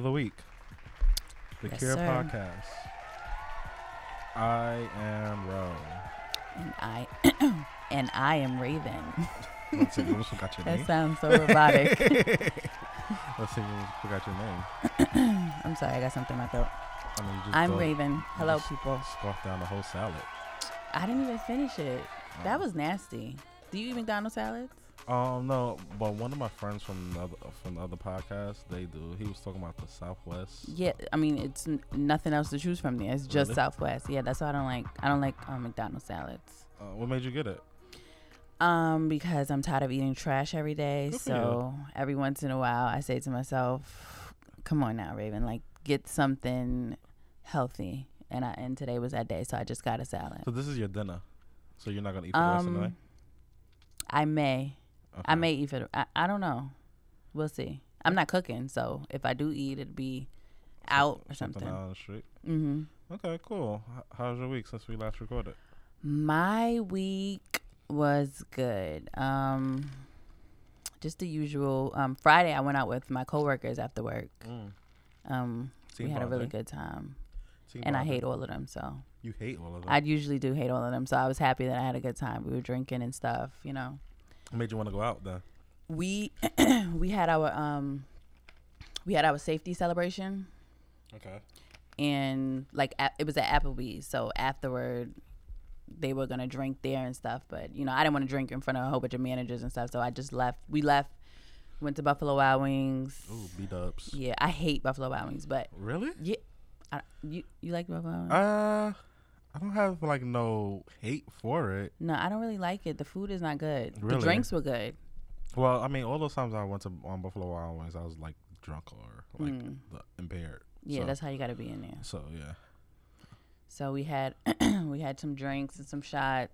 Another week. The Yes, Cure sir. Podcast. I am Ro. And I and I am Raven. Let's see, you forgot your That name. sounds so robotic. Let's see, you forgot your name. I'm sorry, I got something in my throat. I mean, you just I'm Raven. Hello, people. Scoffed down the whole salad. I didn't even finish it. That oh. was nasty. Do you eat McDonald's salads? Um, no, but one of my friends from another from the other podcast, they do. He was talking about the Southwest. Yeah, I mean it's n- nothing else to choose from there. It's just Really? Southwest. Yeah, that's why I don't like. I don't like um, McDonald's salads. Uh, what made you get it? Um, because I'm tired of eating trash every day. Good for So every once in a while, I say to myself, "Come on now, Raven. Like get something healthy." And I and today was that day, so I just got a salad. So this is your dinner. So you're not gonna eat for the rest of the Um, night. I may, I may eat it. I, I don't know. We'll see. I'm not cooking, so if I do eat, it'd be out or something. out on the street. hmm Okay, cool. H- how's your week since we last recorded? My week was good. Um, just the usual. Um, Friday I went out with my coworkers after work. Mm. Um, Team we had a really good time, Team and I hate all of them. So You hate all of them. I usually do hate all of them. So I was happy that I had a good time. We were drinking and stuff. You know, made you want to go out then? we we had our um we had our safety celebration Okay. and like it was at Applebee's. So afterward, they were gonna drink there and stuff. But you know, I didn't want to drink in front of a whole bunch of managers and stuff. So I just left. We left. Went to Buffalo Wild Wings. Ooh, B dubs. Yeah, I hate Buffalo Wild Wings, but Really? yeah, I, you you like Buffalo Wild Wings? Uh, I don't have like no hate for it. no, I don't really like it. The food is not good. Really? The drinks were good. Well, I mean, all those times I went to on Buffalo Wild Wings, I was like drunk or like Mm. the, impaired. Yeah, so, that's how you got to be in there. so yeah. So we had we had some drinks and some shots.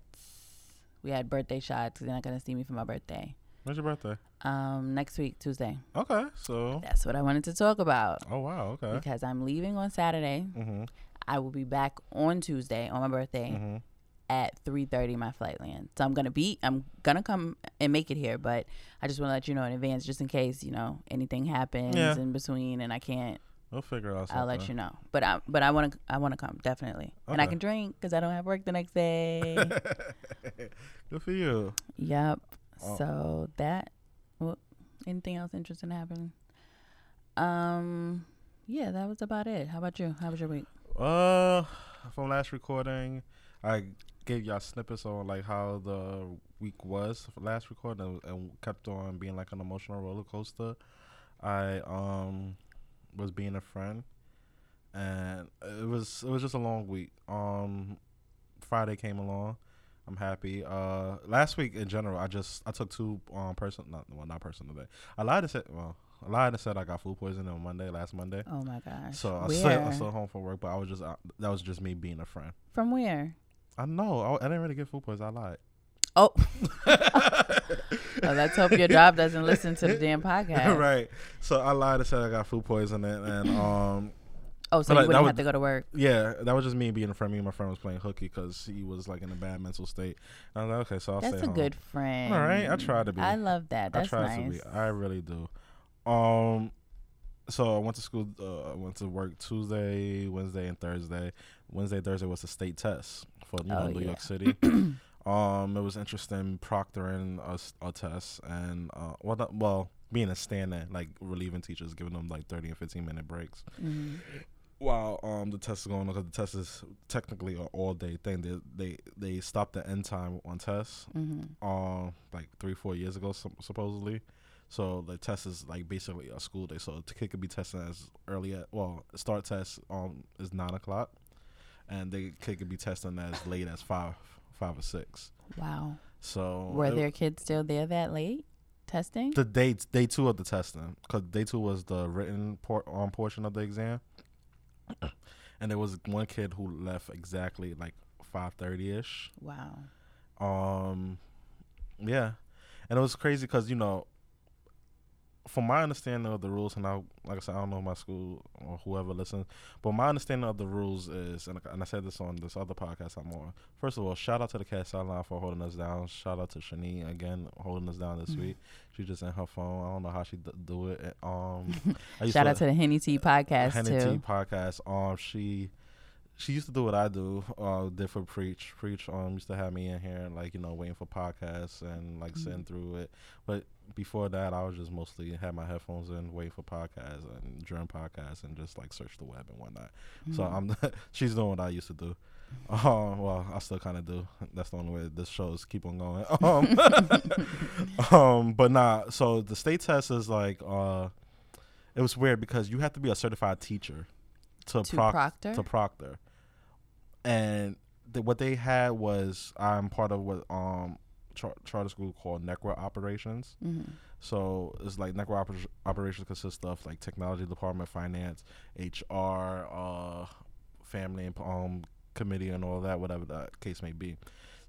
We had birthday shots. They're not gonna see me for my birthday. When's your birthday? Um, next week Tuesday. Okay, so That's what I wanted to talk about oh wow, okay. because I'm leaving on Saturday. Mhm. I will be back on Tuesday on my birthday Mhm. at 3:30. My flight lands. So I'm gonna be. I'm gonna come and make it here, but I just want to let you know in advance, just in case you know anything happens Yeah. in between and I can't. We'll figure out something. I'll let you know. But I but I want to I want to come definitely, and I can drink because I don't have work the next day. Good for you. Yep. Oh. So that. What? Anything else interesting happening? Um. Yeah, that was about it. How about you? How was your week? Uh, from last recording, I gave y'all snippets on like how the week was last recording, and, kept on being like an emotional roller coaster. I um was being a friend, and it was it was just a long week. Um, Friday came along. I'm happy. Uh, last week in general, I just I took two um person not well not personal day. I lied and said well I lied and said I got food poisoning on Monday last Monday. Oh my gosh. So I still, I still home from work, but I was just uh, that was just me being a friend. From where? I know I, I didn't really get food poisoning. I lied. Oh. oh, let's hope your job doesn't listen to the damn podcast. right. So I lied and said I got food poisoning, and um, Oh, so like, you that wouldn't was- have to go to work. yeah, that was just me being a friend. Me and my friend was playing hooky because he was like in a bad mental state. And I was like, okay, so I'll That's stay a home. good friend. All right, I try to be. I love that. That's I try nice. to be. I really do. Um, so I went to school. Uh, I went to work Tuesday, Wednesday, and Thursday. Wednesday, Thursday was the state test for you know Oh, New yeah. York City. um, it was interesting proctoring a, a test and uh, well, not, well, being a stand-in, like relieving teachers, giving them like thirty and fifteen minute breaks Mhm. while um the test is going on because the test is technically an all day thing. They they they stopped the end time on tests Mhm. um like three four years ago supposedly so the test is like basically a school day so the kid could be testing as early as well start test um is nine o'clock and the kid could be testing as late as five five or six Wow. so Were it- there kids still there that late testing? the dates day two of the testing because day two was the written por- um, portion of the exam and there was one kid who left exactly like 5.30 ish wow. Um, yeah, and it was crazy because you know, from my understanding of the rules, and I like I said, I don't know my school or whoever listens, but my understanding of the rules is, and, and I said this on this other podcast I'm on. First of all, shout out to the cat sideline for holding us down. Shout out to Shani again holding us down this Mhm. week. She just in her phone. I don't know how she d- do it. Um, Shout out to the Henny T podcast Henny too. T podcast. Um, she she used to do what I do. Uh, did for preach. Preach. Um, used to have me in here and like you know waiting for podcasts and like Mhm. sitting through it. But before that, I was just mostly had my headphones in, waiting for podcasts and during podcasts and just like search the web and whatnot. So Mhm. I'm she's doing what I used to do. Um, well, I still kind of do. That's the only way this shows keep on going. Um, um, but nah. So the state test is like, uh, it was weird because you have to be a certified teacher to, to proc- Proctor. to proctor, and the, what they had was I'm part of what um char- charter school called network operations. Mhm. So it's like network oper- operations consists of like technology department, finance, HR, uh, family and um committee and all that, whatever that case may be.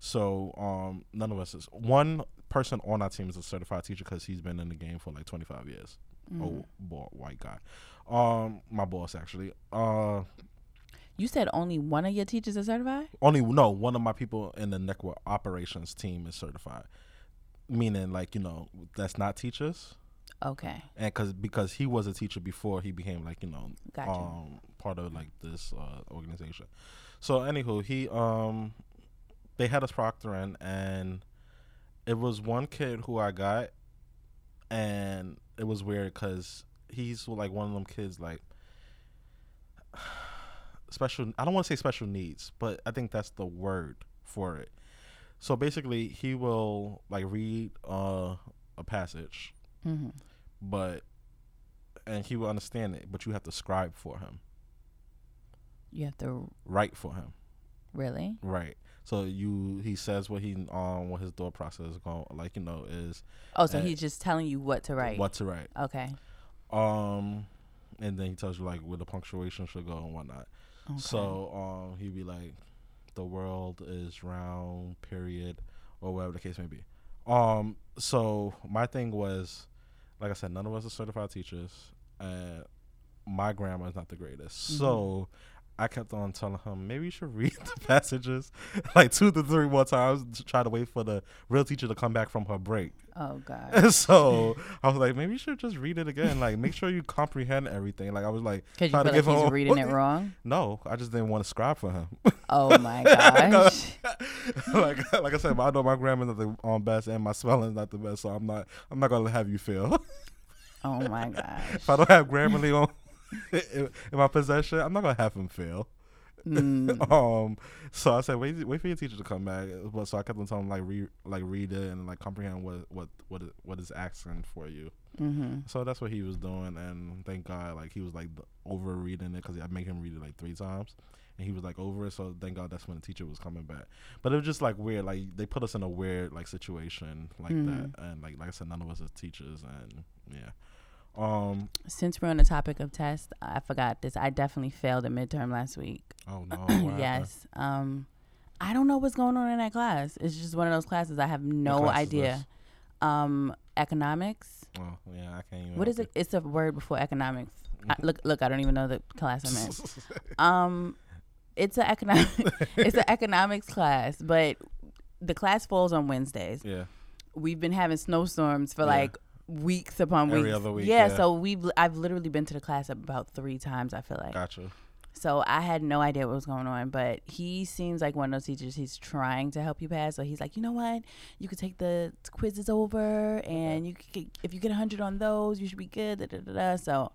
So um, none of us is one person on our team is a certified teacher because he's been in the game for like 25 years. Mhm. Oh, boy, white guy. Um, my boss actually. Uh, You said only one of your teachers are certified. only no one of my people in the network operations team is certified, meaning like you know that's not teachers. Okay, and cause because he was a teacher before he became like you know gotcha. um part of like this uh organization so anywho he um they had us proctoring and it was one kid who i got and it was weird because he's like one of them kids like special i don't want to say special needs but i think that's the word for it. So basically he will like read uh a passage hmm but and he will understand it but you have to scribe for him. You have to write for him. Really. right. So you he says what he um what his thought process is going like you know is Oh, so he's just telling you what to write. what to write. Okay. um and then he tells you like where the punctuation should go and whatnot okay. so um he'd be like the world is round period or whatever the case may be. Um so my thing was like i said none of us are certified teachers and my grammar is not the greatest. So i kept on telling him maybe you should read the passages like two to three more times to try to wait for the real teacher to come back from her break oh God. so i was like maybe you should just read it again like make sure you comprehend everything like i was like Because you feel to like he's him- reading it wrong. no i just didn't want to scribe for him Oh my gosh. like like I said, I know my grammar's not the um, best and my spelling's not the best, so I'm not I'm not gonna have you fail. Oh my gosh. if I don't have Grammarly on in, my possession, I'm not gonna have him fail. Mm. Um, so I said, wait, wait for your teacher to come back. But so I kept on telling him like read, like read it and like comprehend what what what what is asking for you. hmm So that's what he was doing, and thank God, like he was like over reading it because I make him read it like three times, and he was like over it. So thank God that's when the teacher was coming back. But it was just like weird, like they put us in a weird like situation like Mhm. that, and like like I said, none of us are teachers, and yeah. Um. Since we're on the topic of tests, I forgot this. I definitely failed a midterm last week. Oh no. yes. Um, I don't know what's going on in that class. It's just one of those classes I have no idea. Um, economics. Oh yeah, I can't even. What is it? It's a word before economics. I, look, look. I don't even know the class I'm in. Um, it's an economic. it's an economics class, but the class falls on Wednesdays. yeah. We've been having snowstorms for Yeah. like weeks upon Every weeks. other week, yeah, yeah. so we've I've literally been to the class about three times. I feel like. Gotcha. So I had no idea what was going on, but he seems like one of those teachers. He's trying to help you pass. So he's like, you know what? You could take the quizzes over, and you could, get, if you get hundred on those, you should be good. Da, da, da, da. So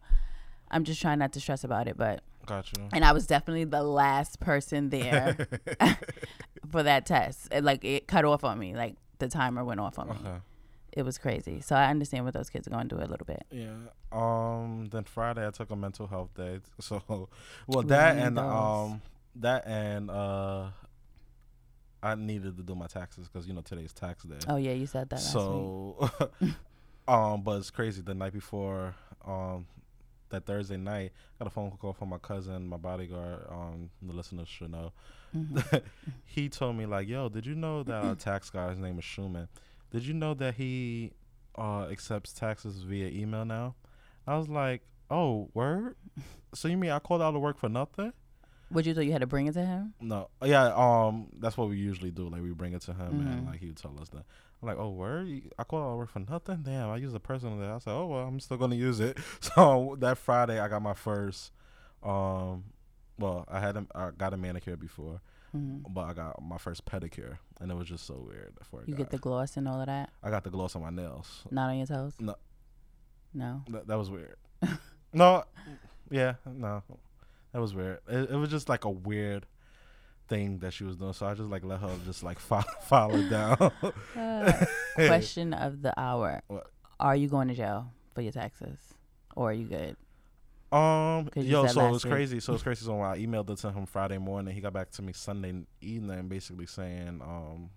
I'm just trying not to stress about it, but Gotcha. and I was definitely the last person there for that test. It, like it cut off on me. Like the timer went off on me. It was crazy. So I understand what those kids are going to do a little bit. Yeah. Um. Then Friday I took a mental health day. So, well, that and those. um, that and uh, I needed to do my taxes because you know today's tax day. Oh yeah, you said that last week. so, um, but it's crazy. The night before, um, that Thursday night, I got a phone call from my cousin, my bodyguard. Um, the listeners should know. Mhm. he told me like, "Yo, did you know that our tax guy's name is Schumann? Did you know that he uh, accepts taxes via email now. I was like, oh, word. So you mean I called out of work for nothing? Would you thought you had to bring it to him? No, yeah, um, that's what we usually do. Like we bring it to him, and Mhm. like he would tell us that. I'm like, oh, word, I called out of work for nothing. Damn, I use a personal day. I said, oh well, I'm still gonna use it. So that Friday, I got my first. Um, well, I had a, I got a manicure before, hmm but I got my first pedicure, and it was just so weird. You get the gloss and all of that. I got the gloss on my nails. Not on your toes. No. No. That, that was weird. no, yeah, no, that was weird. It, it was just like a weird thing that she was doing. So I just like let her just like follow, follow down. Uh, question of the hour: What? Are you going to jail for your taxes, or are you good? Um, yo, so it was week. crazy. So it was crazy. So when I emailed it to him Friday morning, he got back to me Sunday evening, basically saying, um,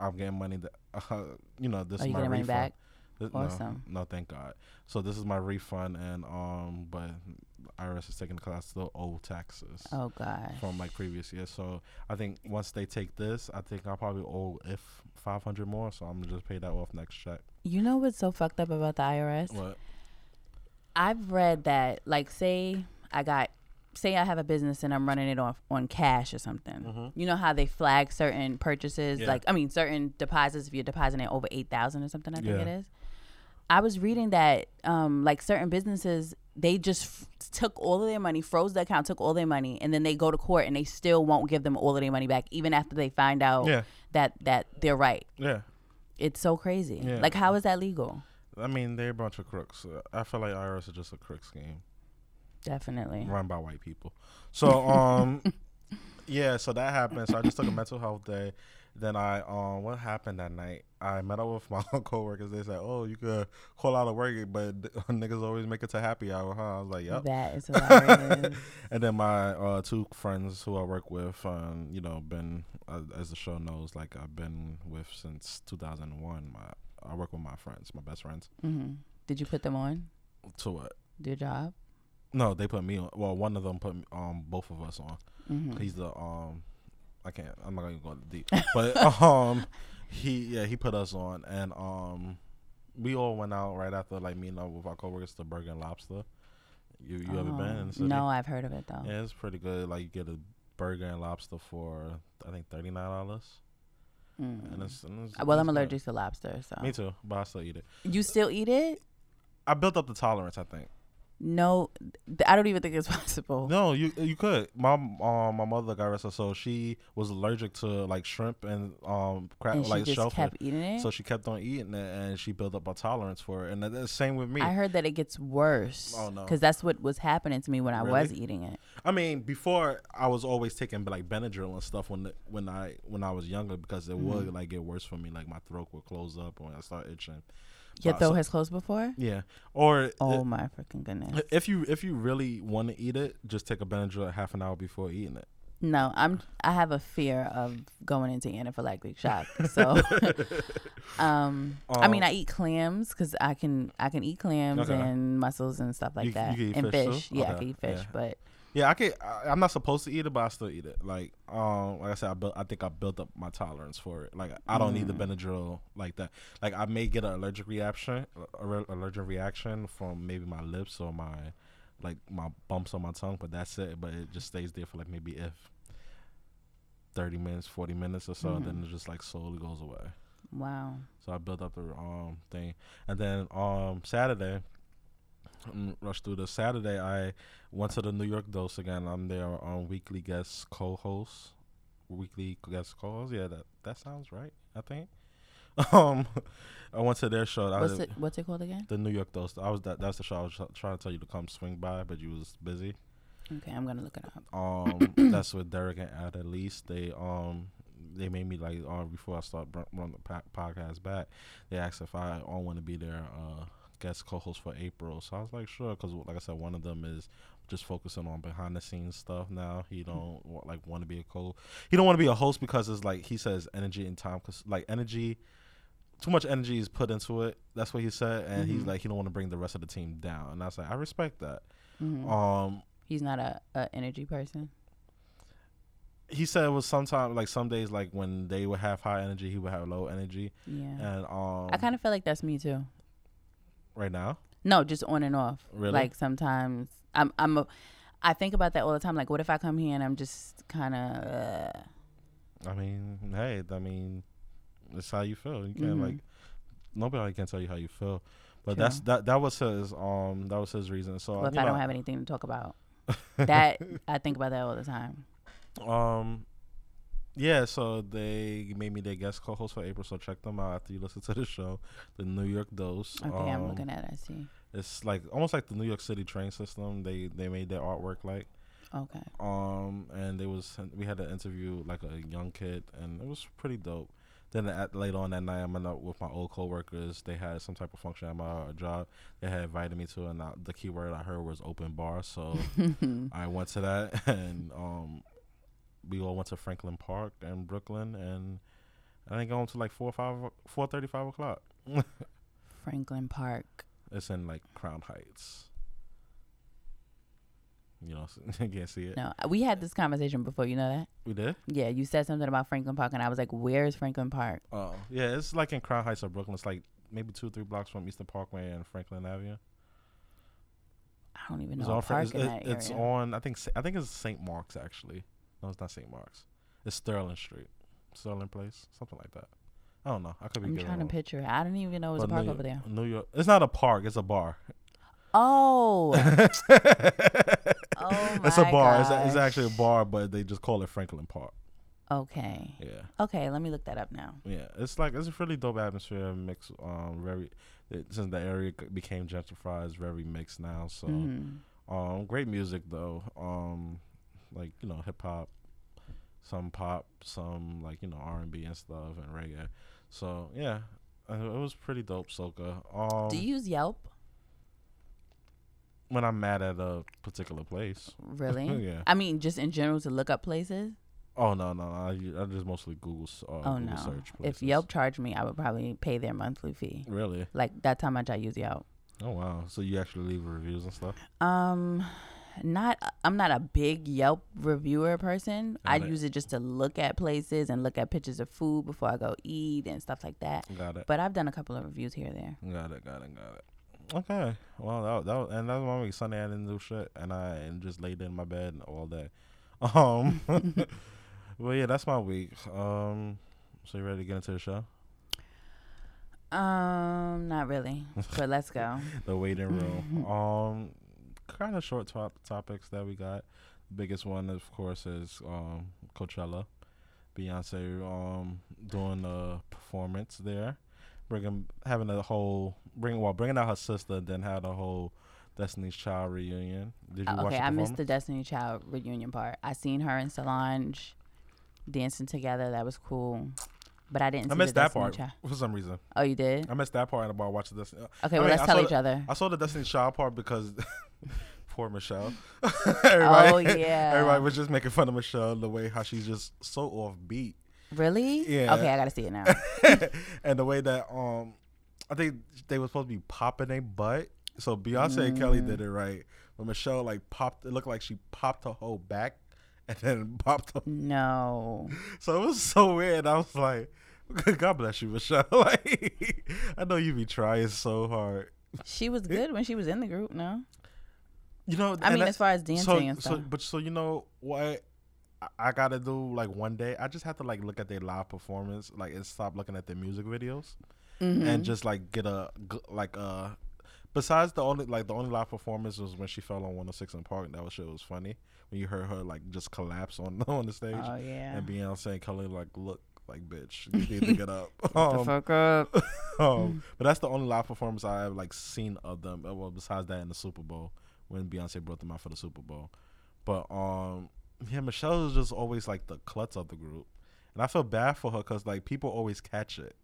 I'm getting money that, uh, you know, this Are is you my refund. back? This- Awesome. No, no, thank God. So this is my refund, and um, but IRS is taking the class still owe taxes Oh gosh. from like previous years. So I think once they take this, I think I'll probably owe if 500 more. So I'm gonna just pay that off next check. You know what's so fucked up about the IRS? What? I've read that, like, say I got, say I have a business and I'm running it off on cash or something. Mhm. You know how they flag certain purchases, Yeah. like I mean, certain deposits if you're depositing over eight thousand or something. I think Yeah. it is. I was reading that, um, like certain businesses, they just f- took all of their money, froze the account, took all their money, and then they go to court and they still won't give them all of their money back, even after they find out Yeah, that that they're right. yeah. It's so crazy. Like, how is that legal? I mean, they're a bunch of crooks. Uh, I feel like IRS is just a crook scheme Definitely. run by white people. So, um, yeah, so that happened. So I just took a mental health day. Then I, um, what happened that night? I met up with my coworkers. They said, "Oh, you could call out of work, but niggas always make it to happy hour, huh?" I was like, "Yep." That is hilarious. and then my uh, two friends who I work with, um, you know, been uh, as the show knows, like I've been with since 2001. My I work with my friends, my best friends. hmm Did you put them on To what? your job? No, they put me on. Well, one of them put um both of us on. hmm He's the um, I can't. I'm not gonna go into deep, but um, he yeah he put us on, and um, we all went out right after like meeting up with our coworkers to Burger and Lobster. You you ever been in the city? Oh, No, I've heard of it though. Yeah, it's pretty good. Like you get a burger and lobster for I think thirty nine dollars, Mm. and it's, and it's Uh, well, I'm it's good. allergic to lobster, so Me too, but I still eat it. you still eat it? I built up the tolerance. I think. No, I don't even think it's possible. No, you you could. My um my mother got arrested, so she was allergic to like shrimp and um crab and like shellfish. kept eating it. So she kept on eating it, and she built up a tolerance for it. And the same with me. I heard that it gets worse. Oh, no. Because that's what was happening to me when I was eating it. I mean, before I was always taking like Benadryl and stuff when the, when I when I was younger because it Mm-hmm. would like get worse for me. Like my throat would close up when I start itching. So- has closed before? Yeah, or Oh my freaking goodness! if you if you really want to eat it, just take a Benadryl half an hour before eating it. No, I'm. I have a fear of going into anaphylactic shock. So, um, I mean, Um, I eat clams because I can. I can eat clams Okay. and mussels and stuff like You- that, you can eat and fish too? Yeah, I can eat fish, yeah. but Yeah, I can. I, I'm not supposed to eat it, but I still eat it. Like, um, like I said, I built. I think I built up my tolerance for it. Like, I don't need the Mm. Benadryl like that. Like, I may get an allergic reaction, re- allergic reaction from maybe my lips or my, like my bumps on my tongue, but that's it. But it just stays there for like maybe if thirty minutes, forty minutes or so, Mhm. then it just like slowly goes away. wow. So I built up the um thing, and then um Saturday, mm, rush through the Saturday. I went to the New York Dose again. I'm there on weekly guest co-host, weekly guest co-host. Yeah, that that sounds right. I think. Um, I went to their show. What's it? What's it called again? The New York Dose. I was that. That's the show. I was try- trying to tell you to come swing by, but you was busy. Okay, I'm gonna look it up. Um, that's with Derek and Ad. At least they um they made me like uh, before I start br- run the podcast back. They asked if I all want to be their uh guest co-host for April. So I was like sure, because like I said, one of them is just focusing on behind the scenes stuff now. He don't wa- like want to be a co. He don't want to be a host because it's like he says energy and time because like energy. Too much energy is put into it. That's what he said, and he's Mhm. like he don't want to bring the rest of the team down. And I was like, I respect that. Mhm. Um, He's not a, a energy person. he said it was sometimes like some days like when they would have high energy, he would have low energy, Yeah. and um, I kind of feel like that's me too. Right now, No, just on and off. Really? Like sometimes I'm I'm a, I think about that all the time. Like, what if I come here and I'm just kind of uh, I mean, hey, I mean, it's how you feel. You can't Mhm. like nobody can tell you how you feel, but True. that's that. That was his um, that was his reason. So well, if I know, don't have anything to talk about? that I think about that all the time. Um, yeah. So they made me their guest co-host for April. So check them out after you listen to the show. The New York Dose. Okay, I'm Um, looking at. it. I see. It's like almost like the New York City train system. They they made their artwork like. Okay. Um, and there was we had an interview like a young kid, and it was pretty dope. Then at, later on that night, I met up with my old coworkers. They had some type of function at my job. They had invited me to, and I, the key word I heard was open bar. So I went to that, and um, we all went to Franklin Park in Brooklyn, and I didn't go home till like four or five, four thirty, five o'clock. Franklin Park. It's in like Crown Heights. You know, you can't see it. No, uh, we had this conversation before. You know that? We did. Yeah, you said something about Franklin Park, and I was like, "Where's Franklin Park?" Oh, yeah, it's like in Crown Heights of Brooklyn. It's like maybe two, or three blocks from Eastern Parkway and Franklin Avenue. I don't even It's know a on. Fra- park It's, it- it's on. I think. I think it's St. Mark's actually. No, it's not St. Mark's. It's Sterling Street, Sterling Place, something like that. I don't know. I could be I'm trying wrong. to picture it. I didn't even know it was a park New over there. New York. It's not a park. It's a bar. Oh, it's oh a my bar. It's, a, it's actually a bar, but they just call it Franklin Park. okay. Yeah. Okay, let me look that up now. Yeah, it's like it's a really dope atmosphere. Mix, um, very it, since the area became gentrified, it's very mixed now. So, Mhm. um, great music though. Um, like you know, hip hop, some pop, some like you know R and B and stuff and reggae. So yeah, uh, it was pretty dope. Soca. Um, Do you use Yelp? when I'm mad at a particular place. Really? Yeah. I mean, just in general to look up places. Oh no no, I just mostly Google uh, oh Google no! search. If Yelp charged me, I would probably pay their monthly fee. really. Like that's how much I use Yelp. Oh wow, so you actually leave reviews and stuff. Um, not I'm not a big Yelp reviewer person. I Got it. use it just to look at places and look at pictures of food before I go eat and stuff like that. Got it. But I've done a couple of reviews here or there. Got it, got it, got it. Okay. Well, that, that was, and that was one week. Sunday I didn't do shit, and I and just laid in my bed all day. Um, well, yeah, that's my week. Um, so you ready to get into the show? Um, not really, but let's go. The waiting room. um, kind of short top topics that we got. The biggest one, of course, is um Coachella. Beyonce um doing a performance there, bringing having a whole bring well bringing out her sister, then had a whole Destiny's Child reunion. Did you Uh, watch okay, I missed the Destiny Child reunion part. I seen her and Solange dancing together. That was cool. But I didn't I see missed the that Destiny part Child. for some reason. Oh, you did? I missed that part about watching this. Okay, I well, mean, let's I tell each the- other. I saw the Destiny's Child part because poor Michelle. everybody, Oh, yeah. Everybody was just making fun of Michelle the way how she's just so offbeat. Really? Yeah. Okay, I gotta see it now. and the way that um I think they were supposed to be popping a butt. So Beyonce and Kelly Mm. did it right. But Michelle like popped it looked like she popped her whole back and then popped her no. so it was so weird. I was like, God bless you, Michelle. like I know you be trying so hard. She was good when she was in the group, no? You know I mean, as far as dancing so, and so but so you know what I- I gotta do like one day. I just have to like look at their live performance, like and stop looking at their music videos. Mhm. and just like get a like a. besides the only like the only live performance was when she fell on 106 in Park. That was shit was funny when you heard her like just collapse on on the stage Oh, yeah. and Beyonce and Kelly like look like bitch you need to get up. Shut the um, fuck up. um, but that's the only live performance I have like seen of them. uh, Well, besides that in the Super Bowl when Beyonce brought them out for the Super Bowl. But um, yeah, Michelle is just always like the klutz of the group, and I feel bad for her because like people always catch it.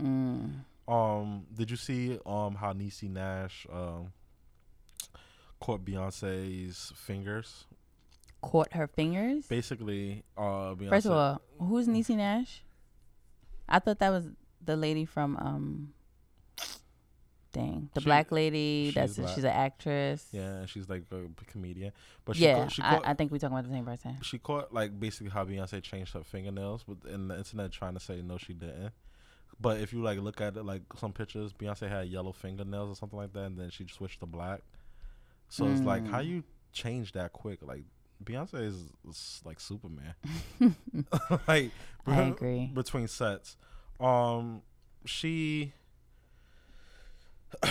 Mm. Um, did you see um how Niecy Nash um caught Beyonce's fingers? Caught her fingers? Basically, uh, Beyonce. First of all, who's Niecy Nash? I thought that was the lady from um acting. The She- black lady, she's that's black. she's an actress. Yeah, she's like a comedian. But she yeah. caught, she I, caught I think we're talking about the same person. she caught like basically how Beyonce changed her fingernails, but in the internet trying to say no, she didn't. But if you like look at it, like some pictures, Beyonce had yellow fingernails or something like that, and then she switched to black. So it's like how Mm. you change that quick? Like Beyonce is, is like Superman. like I agree. between sets. Um, she.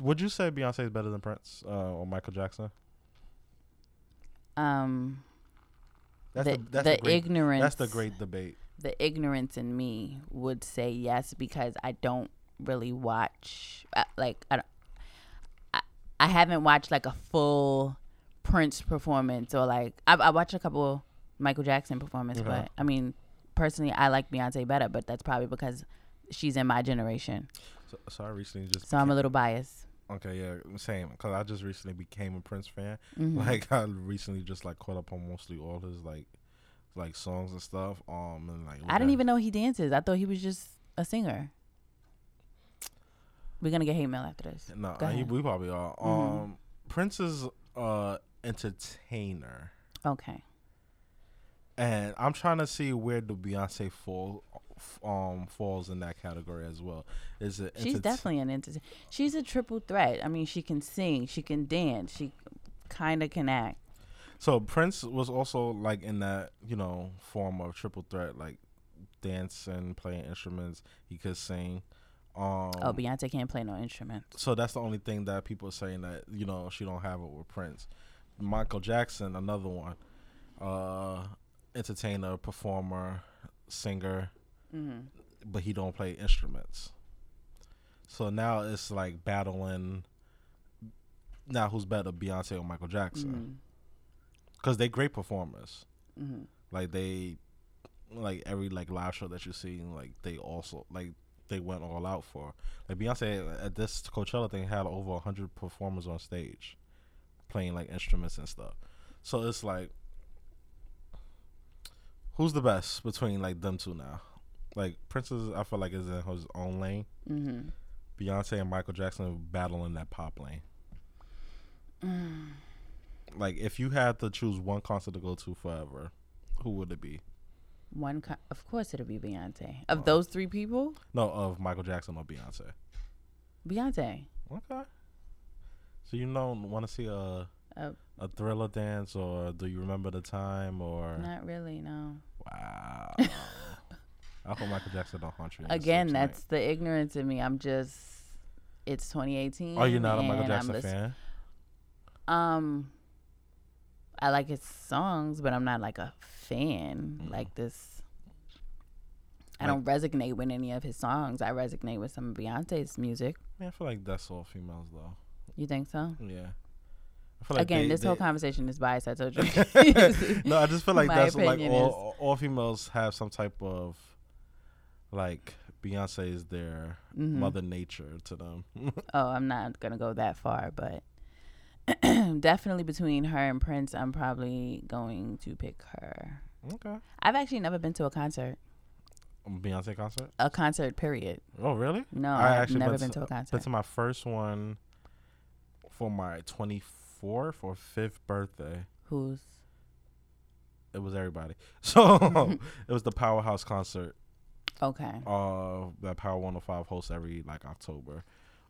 Would you say Beyonce is better than Prince uh, or Michael Jackson? Um, That's the, the, that's the the great, ignorance. That's the great debate. the ignorance in me would say yes because I don't really watch uh, like I, don't- I I haven't watched like a full Prince performance or like I I watched a couple Michael Jackson performance Okay. but I mean personally I like Beyonce better but that's probably because she's in my generation So, so I recently just so I'm a little biased okay, yeah, same. Because I just recently became a Prince fan. Mhm. Like I recently just like caught up on mostly all his like like songs and stuff. Um, and like I didn't even know he dances I thought he was just a singer we're gonna get hate mail after this No, Go he, we probably are. Mhm. Um, Prince is uh entertainer. okay And I'm trying to see where the Beyonce fall um falls in that category as well. Is it She's definitely an entertainer. She's a triple threat. I mean, she can sing, she can dance, she kind of can act. so Prince was also like in that you know form of triple threat, like dancing, playing instruments. He could sing. Um, oh, Beyonce can't play no instrument. so that's the only thing that people are saying that you know she don't have it with Prince. Michael Jackson, another one, uh, entertainer, performer, singer. Mm-hmm. but he don't play instruments. So now it's like battling. Now who's better, Beyonce or Michael Jackson? Because they great performers. Mm-hmm. Like they, like every like live show that you see, like they also like they went all out for. Like Beyonce at this Coachella thing had over hundred performers on stage, playing like instruments and stuff. So it's like, who's the best between like them two now? Like Prince is, I feel like is in his own lane. Mm-hmm. Beyonce and Michael Jackson battling that pop lane. Like if you had to choose one concert to go to forever, who would it be? One, co- of course, it'll be Beyonce. Of Oh. those three people, No, of Michael Jackson or Beyonce. Beyonce. Okay. So you don't want to see a Uh, a thriller dance, or do you remember the time, or not really, no. wow? I hope Michael Jackson don't haunt you. in Again, that's the ignorance in me. I'm just. It's 2018. Are you not a Michael Jackson fan? Um, I like his songs, but I'm not like a fan Mm. like this. I Like- don't resonate with any of his songs. I resonate with some of Beyonce's music. Man, I feel like that's all females though. You think so? Yeah. I feel like Again, they- this whole conversation is biased. I told you. no, I just feel like that's like all, all females have some type of like Beyonce is their Mhm. mother nature to them. Oh, I'm not gonna go that far, but definitely between her and Prince, I'm probably going to pick her. okay. I've actually never been to a concert. Beyonce concert? A concert, period. Oh, really? No, I I've actually never been been to- to a Been concert. to my first one for my 24th or 5th birthday. Who's It was everybody. So it was the Powerhouse concert. Okay? uh that Power 105 hosts every like October.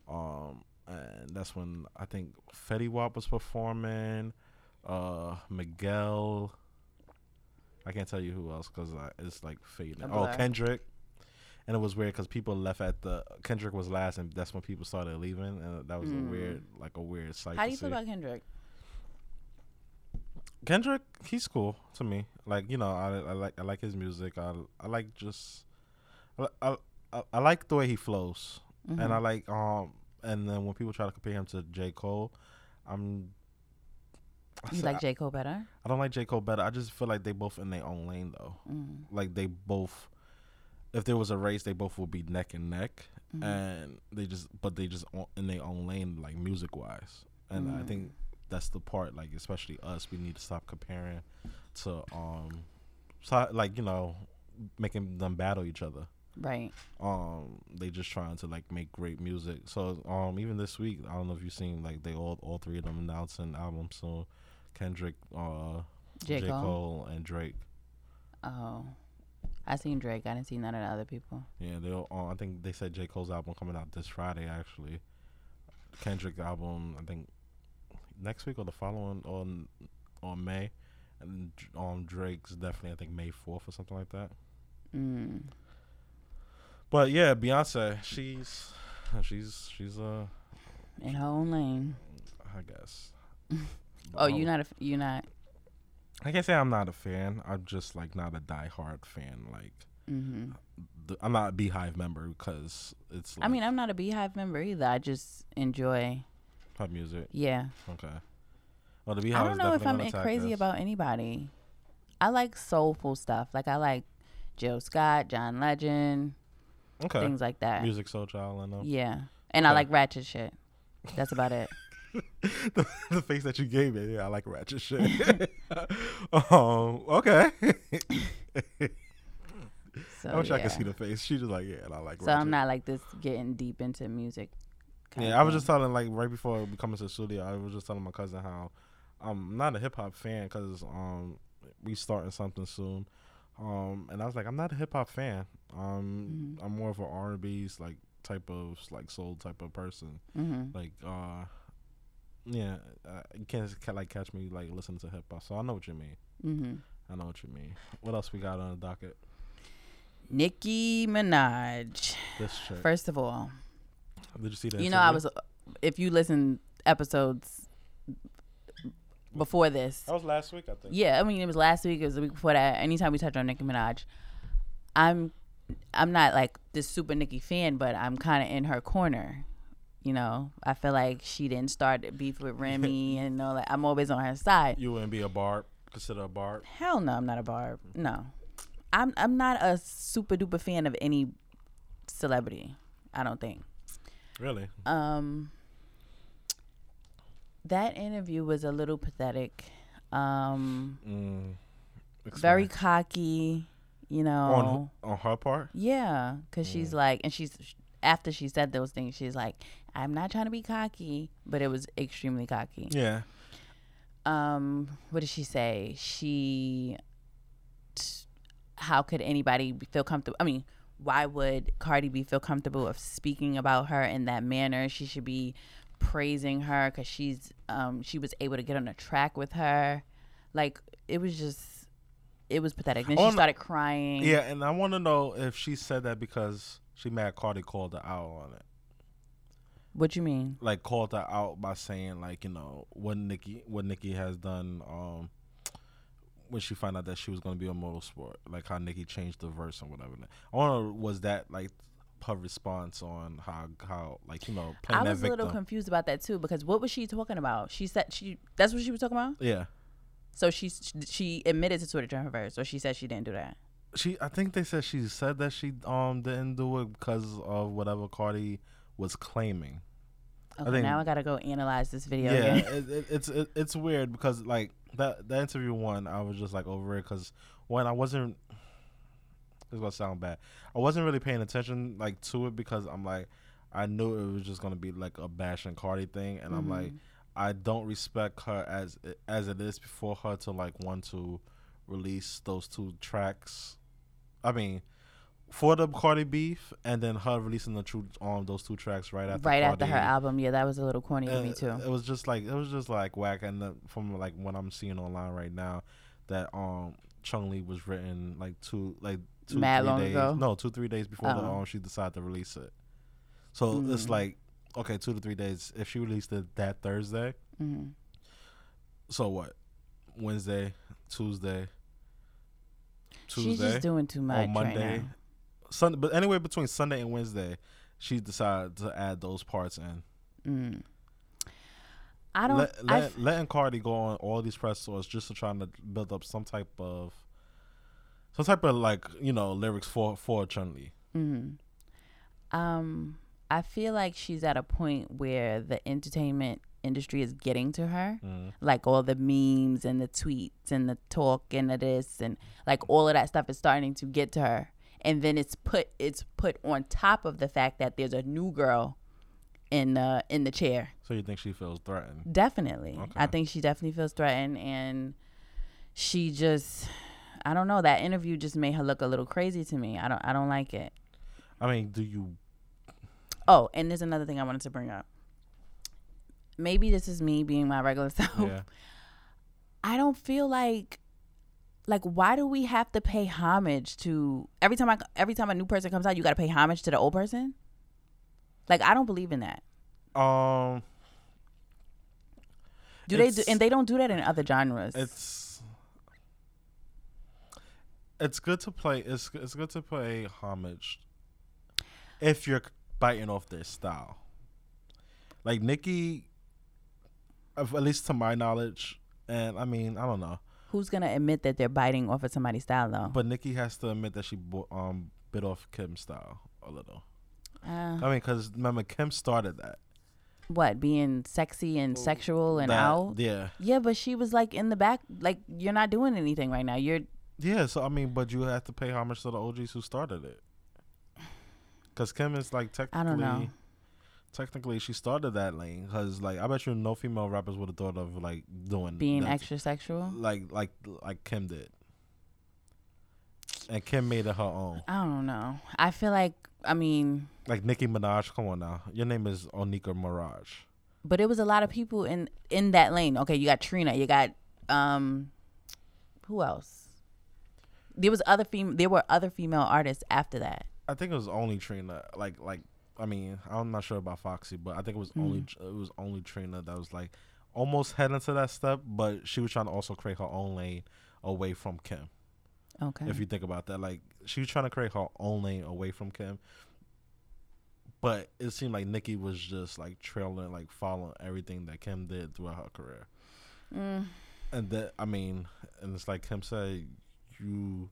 Um and that's when I think Fetty Wap was performing, uh Miguel I can't tell you who else cuz it's like fading. Oh. Kendrick. And it was weird cuz people left at the Kendrick was last and that's when people started leaving and that was Mm. a weird like a weird sight How do you feel about Kendrick? Kendrick, he's cool to me. Like you know, I, I like I like his music. I I like just I I, I, I like the way he flows, and I Mhm. like um. And then when people try to compare him to J Cole, I'm. You like J Cole better? I don't like J Cole better. I just feel like they both in their own lane though. Mm. Like they both, if there was a race, they both would be neck and neck, Mhm. and they just but they just in their own lane like music wise. And I Mm. think that's the part like especially us we need to stop comparing to um so like you know making them battle each other Right. Um, they just trying to like make great music. So um, even this week, I don't know if you've seen like they all all three of them announcing albums. So Kendrick, uh, J. J. Cole. Cole, and Drake. Oh. I seen Drake. I didn't see none of the other people. Yeah, they will uh, I think they said J. Cole's album coming out this Friday actually. Kendrick album, I think next week or the following on on May, and um Drake's definitely I think May fourth or something like that. Mm. But yeah, Beyonce, she's she's she's uh In her own lane. I guess. Oh, Um, you not a, f- you not. I can't say I'm not a fan. I'm just like not a diehard fan. Like hmm the, I'm not a BeyHive member because it's. Like I mean, I'm not a BeyHive member either. I just enjoy. pop music. Yeah. Okay. Well, the BeyHive I don't know if I'm crazy attack about anybody. I like soulful stuff. Like I like Jill Scott, John Legend. Okay. things like that. Music Soul Child. I know. Yeah. And I like ratchet shit. That's about it. the, the face that you gave me. Yeah, I like ratchet shit. um. Okay. So I wish I yeah. could see the face. She just like yeah, and I like. So ratchet. I'm not like this getting deep into music. Yeah, I was just telling like right before we come into the studio, I was just telling my cousin how I'm not a hip hop fan because um we starting something soon, um and I was like I'm not a hip hop fan. Um Mhm. I'm more of an R and B's like type of like soul type of person. Mhm. Like uh yeah, uh, you can't ca- like catch me like listening to hip hop. So I know what you mean. Mhm. I know what you mean. What else we got on the docket? Nicki Minaj. First of all, Did you see that? you know I was. If you listen episodes before this, That was last week, I think. Yeah, I mean it was last week, it was the week before that. Anytime we touch on Nicki Minaj, I'm I'm not like this super Nicki fan, but I'm kind of in her corner. You know, I feel like she didn't start beef with Remy, and all that. I'm always on her side. You wouldn't be a barb. Consider a barb. Hell no, I'm not a barb. No, I'm I'm not a super duper fan of any celebrity. I don't think. Really? Um, that interview was a little pathetic. Um, Mm. very cocky, you know. on on her part. Yeah, because she's Mm. like, and she's after she said those things, she's like, I'm not trying to be cocky, but it was extremely cocky. Yeah. Um, what did she say? She, t- how could anybody feel comfortable? I mean, why would Cardi B feel comfortable of speaking about her in that manner? She should be praising her because she's, um, she was able to get on a track with her. Like it was just, it was pathetic. Then she started crying. Yeah, and I want to know if she said that because she mad Cardi called her out on it. What you mean? Like called her out by saying like you know what Nicki what Nicki has done um when she found out that she was going to be a motorsport like how Nicki changed the verse and whatever. I wonder was that like her response on how how like you know I was a little confused about that too because what was she talking about? She said she that's what she was talking about. yeah. So she she admitted to Twitter her verse, or she said she didn't do that. She, I think they said she said that she um didn't do it because of whatever Cardi was claiming. Okay, think- now I gotta go analyze this video. yeah, again. it, it, it's it, it's weird because like that that interview one, I was just like over it because when I wasn't, it's gonna sound bad. I wasn't really paying attention like to it because I'm like, I knew it was just gonna be like a bash and Cardi thing, and I'm like, Mhm. I don't respect her as as it is before her to like want to release those two tracks. I mean. For the Cardi beef, and then her releasing the truth on those two tracks right after right after her album. Yeah, that was a little corny to me too. It was just like it was just like whack, and the, from like what I'm seeing online right now, that um Chun Li was written like two like two Mad three long days ago? no two three days before the Oh. um she decided to release it. So it's Mm. like okay two to three days if she released it that Thursday. hmm So what? Wednesday, Tuesday, She's just doing too much on Monday, right now. Sunday. But anyway, between Sunday and Wednesday, she decided to add those parts in. Mm. I don't. let, let, letting Cardi go on all these press tours just to trying to build up some type of some type of like you know lyrics for for Chun Li. Mhm. Um, I feel like she's at a point where the entertainment industry is getting to her. Like all the memes and the tweets and the talk and the this and like all of that stuff is starting to get to her. and then it's put it's put on top of the fact that there's a new girl in the in the chair. So you think she feels threatened? Definitely. I think she definitely feels threatened and she just I don't know, that interview just made her look a little crazy to me. I don't I don't like it. I mean, do you? Oh, and there's another thing I wanted to bring up. Maybe this is me being my regular self. Yeah. I don't feel like like why do we have to pay homage to every time I every time a new person comes out you got to pay homage to the old person? Like I don't believe in that. Um, Do they do and they don't do that in other genres. it's it's good to play. It's it's good to play homage if you're biting off their style. Like Nicki, at least to my knowledge, and I mean I don't know, Who's going to admit that they're biting off of somebody's style though? but Nicki has to admit that she um bit off Kim's style a little. Uh, I mean, because remember Kim started that. what, being sexy and sexual and That- out? Yeah, Yeah, but she was like in the back like you're not doing anything right now. You're yeah. So I mean, but you have to pay homage to the OGs who started it. Because Kim is like technically. I don't know. technically she started that lane because like I bet you no female rappers would have thought of like doing being extra sexual. like like like Kim did, and Kim made it her own. I don't know. I feel like I mean, Like Nicki Minaj, come on now, your name is Onika Maraj. but it was a lot of people in in that lane. Okay, you got Trina, you got um who else? There was other fem- there were other female artists after that. I think it was only Trina. Like like I mean I'm not sure about Foxy, but I think it was only Mm. it was only Trina that was like almost heading to that step, but she was trying to also create her own lane away from Kim. Okay. if you think about that. Like she was trying to create her own lane away from Kim. But it seemed like Nicki was just like trailing, like following everything that Kim did throughout her career. Mm, And that I mean, and it's like Kim said, you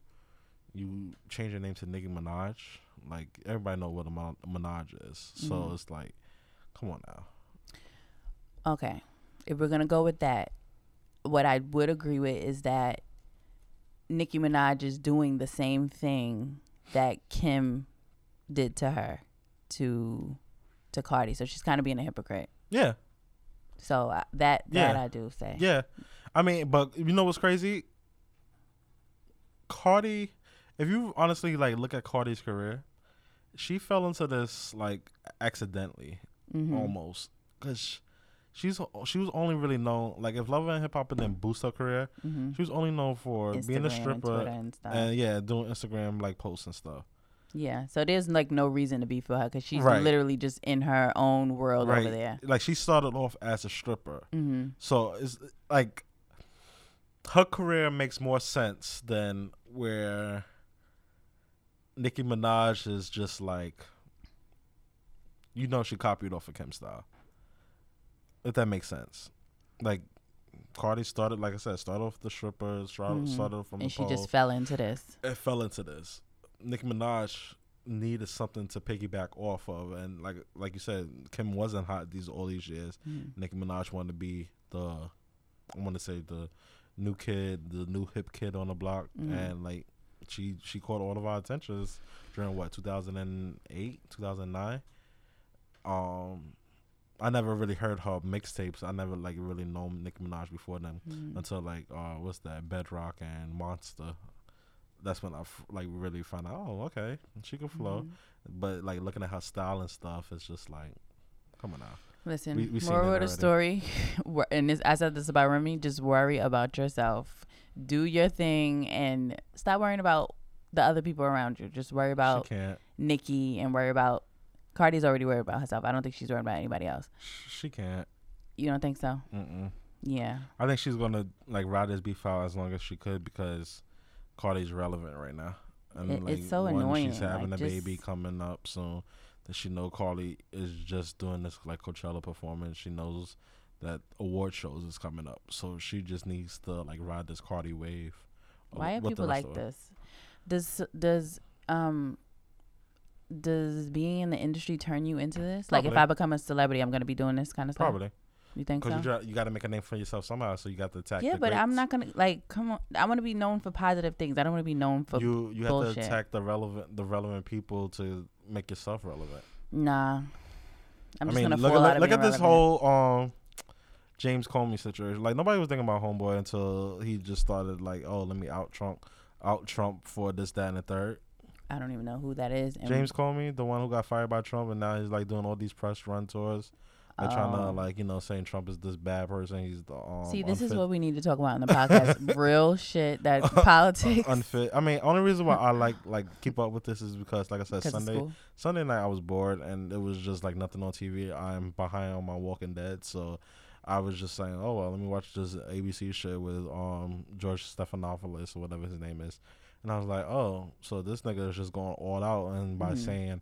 you change your name to Nicki Minaj. Like everybody know what a Mon- Minaj is. So Mhm. it's like, come on now. okay. If we're gonna go with that, what I would agree with is that Nicki Minaj is doing the same thing that Kim did to her to to Cardi. So she's kind of being a hypocrite. Yeah, So uh, that that Yeah. I do say. yeah. I mean, but you know what's crazy? Cardi, if you honestly like look at Cardi's career, she fell into this like accidentally Mhm. almost because she's she was only really known like if Love and Hip Hop didn't boost her career, Mhm. she was only known for being a Instagram and stripper and stuff. and yeah, doing Instagram like posts and stuff. yeah. So there's like no reason to be for her because she's Right. literally just in her own world right, over there. like she started off as a stripper, hmm so it's like her career makes more sense than where Nicki Minaj is just like, you know, she copied off of Kim style. If that makes sense, like Cardi started, like I said, started off the strippers, started, Mhm. started from And the she pole. just fell into this. it fell into this. Nicki Minaj needed something to piggyback off of, and like like you said, Kim wasn't hot these all these years. Mhm. Nicki Minaj wanted to be the, I want to say the new kid, the new hip kid on the block, Mhm. and like she she caught all of our attentions during what 2008, 2009. Um, I never really heard her mixtapes. I never like really known Nicki Minaj before then Mhm. until like uh what's that Bedrock and Monster. That's when I f- like really found out. Oh, okay, she can flow. Mhm. But like looking at her style and stuff, it's just like, come on now. Listen, We- we seen moral of the story, and this, I said this about Remy. Just worry about yourself. Do your thing and stop worrying about the other people around you. Just worry about. Nicki and worry about Cardi's already worried about herself. I don't think she's worried about anybody else. She can't. You don't think so? Mm-mm. Yeah. I think she's gonna like ride this beef out as long as she could because Cardi's relevant right now. And It- like it's so annoying, she's having like, a baby coming up soon, that she know Cardi is just doing this like Coachella performance. She knows that award shows is coming up, so she just needs to like ride this Cardi wave. Why are people like this? Does does um does being in the industry turn you into this? Like if I become a celebrity, I'm gonna be doing this kind of stuff. Probably. You think so? Because you, you got to make a name for yourself somehow, so you got to attack. yeah, but I'm not gonna like. Come on, I want to be known for positive things. I don't want to be known for. you you have to attack the relevant the relevant people to make yourself relevant. Nah. I'm I just mean, gonna look fall at out of look at this whole um James Comey situation. Like nobody was thinking about Homeboy until he just started like, oh, let me out Trump, out Trump for this, that, and the third. I don't even know who that is. and- James Comey, the one who got fired by Trump, and now he's like doing all these press run tours. They're trying to Oh. like you know saying Trump is this bad person. He's the um, See, this is what we need to talk about in the podcast. Real shit. That politics. unfit. I mean, only reason why I like like keep up with this is because, like I said Sunday. Sunday night I was bored and it was just like nothing on TV. I'm behind on my Walking Dead, so I was just saying, oh well, let me watch this ABC shit with um George Stephanopoulos or whatever his name is, and I was like, oh, so this nigga is just going all out and by Mhm. saying.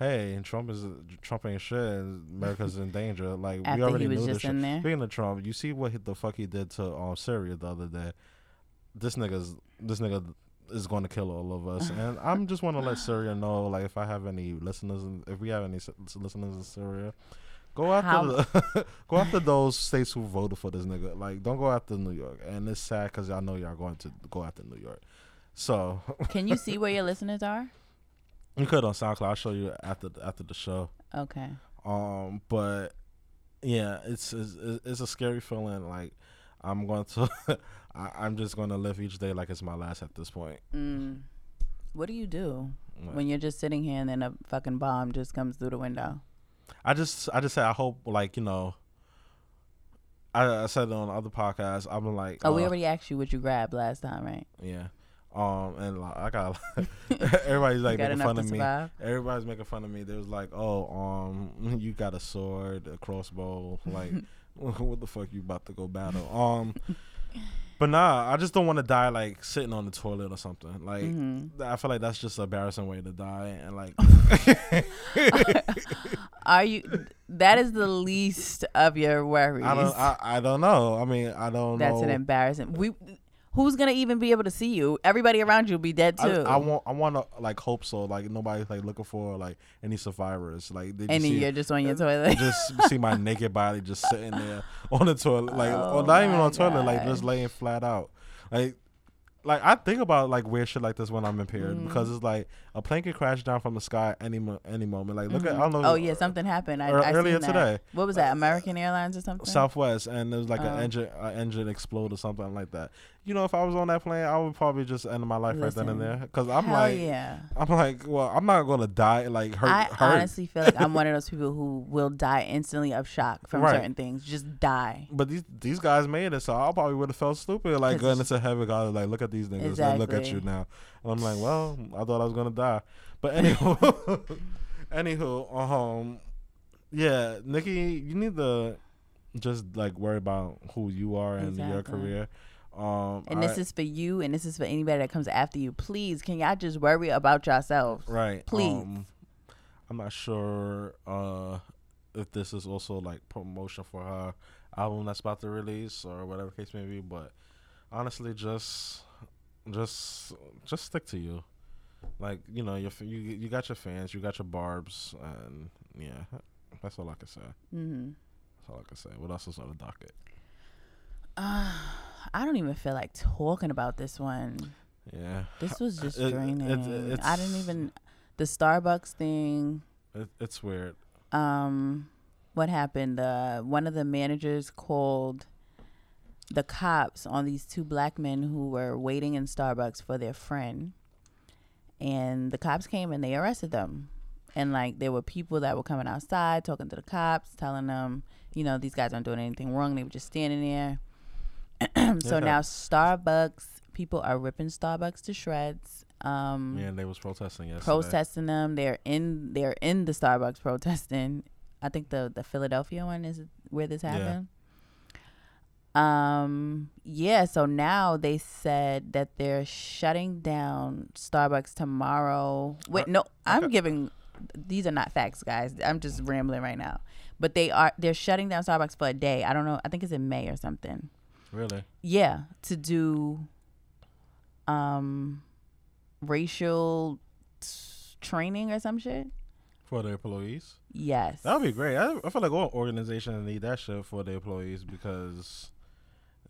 Hey, Trump is Trump ain't shit. America's in danger. Like we already knew this shit. Speaking of Trump, you see what he- the fuck he did to um Syria the other day. This nigga's this nigga is going to kill all of us, and I'm just want to let Syria know, like, if I have any listeners, in, if we have any listeners in Syria, go after How- the, go after those states who voted for this nigga. Like, don't go after New York, and it's sad because I know y'all going to go after New York. So Can you see where your listeners are? You could on SoundCloud. I'll show you after the, after the show. Okay. Um, but yeah, it's it's, it's a scary feeling. Like I'm going to, I, I'm just going to live each day like it's my last at this point. Mm. What do you do when you're just sitting here and then a fucking bomb just comes through the window? I just I just say I hope like you know. I, I said it on other podcasts. I'm like, Oh, we uh, already asked you what you grabbed last time, right? yeah. Um, and like, I got everybody's like making fun of me. Everybody's making fun of me. They was like, "Oh, um, you got a sword, a crossbow. Like, what the fuck you about to go battle?" Um, but nah, I just don't want to die like sitting on the toilet or something. Like, Mhm. I feel like that's just an embarrassing way to die. And like, Are you? That is the least of your worries. I don't, I, I don't know. I mean, I don't know. That's know. an embarrassing. We, who's gonna even be able to see you? Everybody around you will be dead too. I want, I want to like hope so. Like nobody's like looking for like any survivors. Like they and you're just on your toilet. just see my naked body just sitting there on the toilet, like Oh or not even on the toilet, like just laying flat out. Like, like I think about like weird shit like this when I'm impaired Mm. because it's like a plane could crash down from the sky any mo- any moment. Like look at I don't know. oh yeah, something happened. I, I earlier today. What was that? American Airlines or something? Southwest, and there was like Oh. an engine, an engine explode or something like that. You know, if I was on that plane, I would probably just end my life right then and there. Because I'm Hell like, yeah. I'm like, well, I'm not gonna die like hurt. I hurt. honestly feel like I'm one of those people who will die instantly of shock from Right. certain things. Just die. But these these guys made it, so I probably would have felt stupid, Like going into heaven. God, like look at these niggas, like, look at you now. And I'm like, well, I thought I was gonna die, but anywho, anywho, um, yeah, Nicki, you need to just like worry about who you are and your career. Um, And I- this is for you, and this is for anybody that comes after you. Please, can y'all just worry about yourselves? right. please. Um, I'm not sure uh if this is also like promotion for her album that's about to release or whatever case may be, but honestly, just just just stick to you. Like you know, your you you got your fans, you got your barbs, and yeah, that's all I can say. hmm That's all I can say. What else is on the docket? Uh, I don't even feel like talking about this one. Yeah, This was just It- it- draining. I didn't even the Starbucks thing. it, it's weird. Um, what happened? Uh, one of the managers called the cops on these two black men who were waiting in Starbucks for their friend, and the cops came and they arrested them. And like there were people that were coming outside talking to the cops, telling them, you know, these guys aren't doing anything wrong. They were just standing there. so now Starbucks people are ripping Starbucks to shreds. Um, Yeah, they was protesting yesterday. protesting them. They're in they're in the Starbucks protesting. I think the the Philadelphia one is where this happened. Yeah. Um yeah, so now they said that they're shutting down Starbucks tomorrow. Wait, Uh, no, I'm okay. giving these are not facts, guys. I'm just rambling right now. But they are they're shutting down Starbucks for a day. I don't know. I think it's in May or something. Really? Yeah, to do um racial t- training or some shit. for the employees. Yes. That would be great. I, I feel like all organizations need that shit for the employees because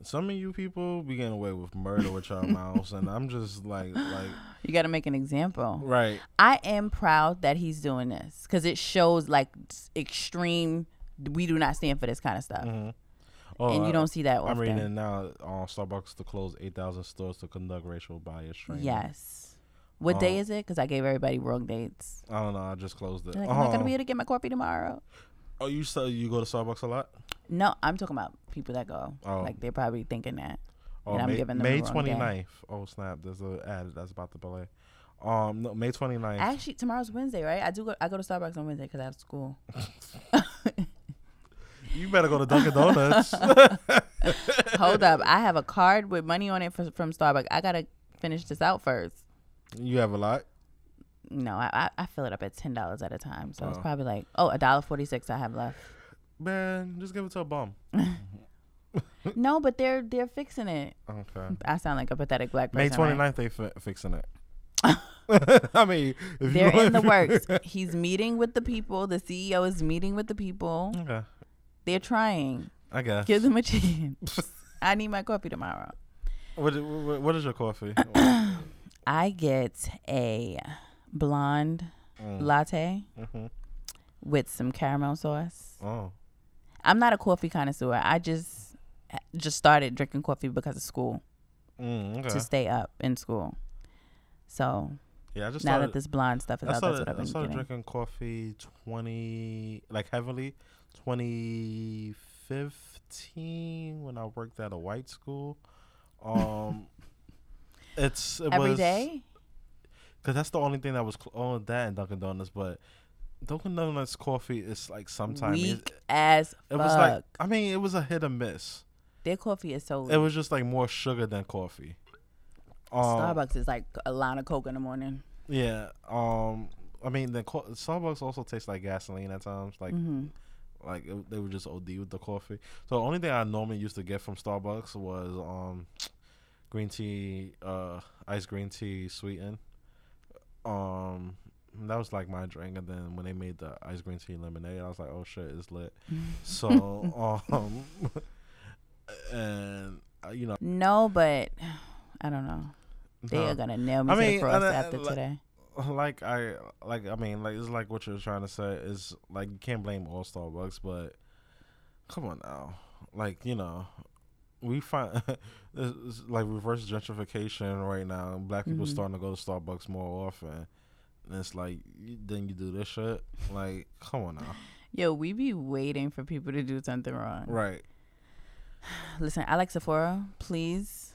some of you people be getting away with murder with your mouths, and I'm just like, like, You got to make an example. right? I am proud that he's doing this because it shows like extreme. We do not stand for this kind of stuff, hmm Oh, and you I- don't see that I'm reading now. Uh, Starbucks to close 8,000 stores to conduct racial bias training. Yes. What day Oh. is it? Because I gave everybody wrong dates. I don't know. I just closed it. Like, I'm not gonna Oh. be able to get my coffee tomorrow. Oh, you said you go to Starbucks a lot? No, I'm talking about people that go. Oh. Like they're probably thinking that. Oh, And I'm May, giving them May the wrong day. 29th. Oh, snap. There's a ad that's about to play. Um, no, May 29th. Actually, tomorrow's Wednesday, right? I do go. I go to Starbucks on Wednesday because I have school. you better go to Dunkin' Donuts. Hold up, I have a card with money on it for, from Starbucks. I gotta finish this out first. you have a lot. No, I I, I fill it up at ten dollars at a time, so it's Oh. probably like oh a dollar forty six I have left. Man, just give it to a bum. no, but they're they're fixing it. Okay. I sound like a pathetic black person. May person. 29th, right? they fi- fixing it. I mean, if They're in the works. He's meeting with the people. The CEO is meeting with the people. Okay. They're trying. I guess. Give them a chance. I need my coffee tomorrow. What, what, what is your coffee? I get a blonde Mm. latte hmm with some caramel sauce. Oh. I'm not a coffee connoisseur. I just just started drinking coffee because of school Mm, okay. to stay up in school. So yeah, I just now started, that this blonde stuff is I out, started, that's what I've I started getting. drinking coffee 20, like heavily, 2015 when I worked at a white school. Um, it's it Every was, day? Cause that's the only thing that was cl- only that and Dunkin' Donuts, but Dunkin' Donuts coffee is like sometimes it, Weak as it fuck. was like I mean it was a hit or miss. Their coffee is so. It was just like more sugar than coffee. Um, Starbucks is like a line of coke in the morning. Yeah. Um. I mean, the co- Starbucks also tastes like gasoline at times. Like, hmm like it, they were just OD with the coffee. So the only thing I normally used to get from Starbucks was um, green tea, uh, iced green tea sweetened. Um, that was like my drink, and then when they made the ice green tea lemonade, I was like, oh shit, it's lit. So um, and uh, you know, No, but I don't know. They no. are gonna nail me I to mean, the cross uh, after like- today. like I like I mean like it's like what you're trying to say is like you can't blame all Starbucks, but come on now, like you know, we find it's like reverse gentrification right now. Black people Mhm. starting to go to Starbucks more often. And it's like then you do this shit. Like, come on now, Yo, we be waiting for people to do something wrong. right? Listen, I like Sephora. Please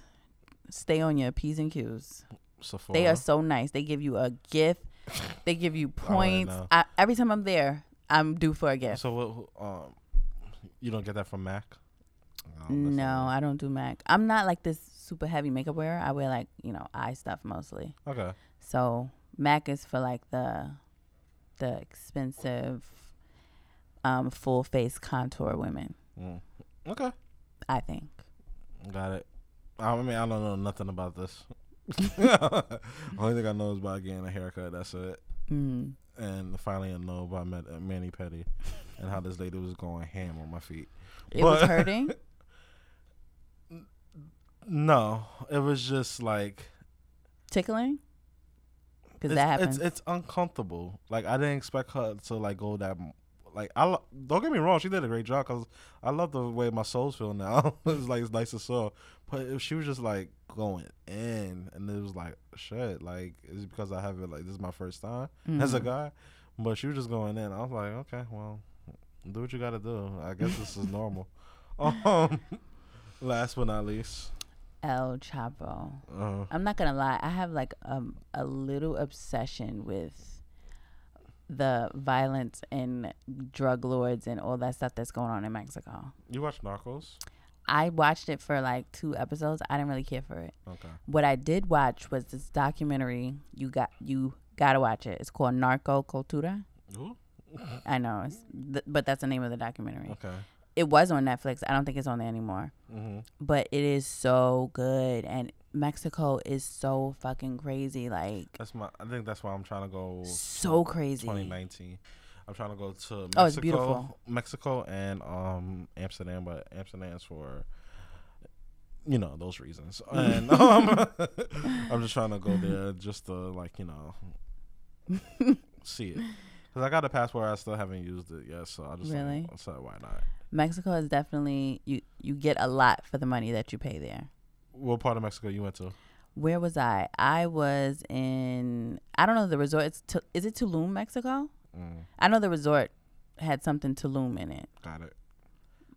stay on your P's and Q's. Sephora. They are so nice. They give you a gift. They give you points. know. I, every time I'm there, I'm due for a gift. So what? Um, you don't get that from Mac? No, I don't do MAC. I'm not like this super heavy makeup wearer. I wear like you know eye stuff mostly. Okay. So MAC is for like the the expensive um, full face contour women. Mm. Okay. I think. Got it. I mean, I don't know nothing about this. Only thing I know is about getting a haircut. That's it. Mm. And finally, I know about Met- uh, mani-pedi and how this lady was going ham on my feet. It was hurting. No, it was just like Tickling? Because that happens. It's, it's uncomfortable. Like I didn't expect her to like go that. Like I lo- don't get me wrong, she did a great job because I love the way my soles feel now. it's like it's nice and soft. But if she was just like going in, and it was like shit. Like it's because I have it. Like this is my first time as a Mhm. guy. But she was just going in. I was like, okay, well, do what you got to do. I guess this is normal. Um, last but not least, El Chapo. uh, I'm not gonna lie. I have like um, a little obsession with the violence and drug lords and all that stuff that's going on in Mexico. you watch Narcos? I watched it for like two episodes. I didn't really care for it. Okay. What I did watch was this documentary. You got you gotta watch it. It's called Narco Cultura. I know, th- but that's the name of the documentary. Okay. It was on Netflix. I don't think it's on there anymore. hmm but it is so good and Mexico is so fucking crazy. Like That's my. I think that's why I'm trying to go. so crazy. 2019. I'm trying to go to Mexico, Oh, it's beautiful. Mexico and um Amsterdam, but Amsterdam's for you know those reasons. And um, I'm just trying to go there just to like you know see it because I got a passport. I still haven't used it yet, so I just Really? so why not? Mexico is definitely you you get a lot for the money that you pay there. What part of Mexico you went to? Where was I? I was in I don't know the resort. It's Tu- is it Tulum, Mexico? Mm, I know the resort had something Tulum in it, got it.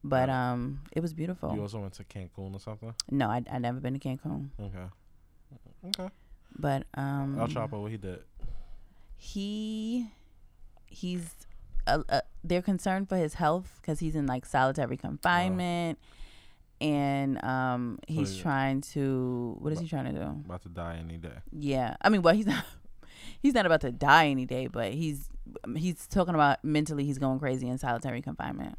but Got it. um, it was beautiful. You also went to Cancun or something? no, I I never been to Cancun, Okay. Okay. but um, El Chapo, what he did? he he's uh, uh, they're concerned for his health because he's in like solitary confinement and um he's he- trying to what is he trying to do About to die any day. yeah i mean well he's not he's not about to die any day but he's he's talking about mentally he's going crazy in solitary confinement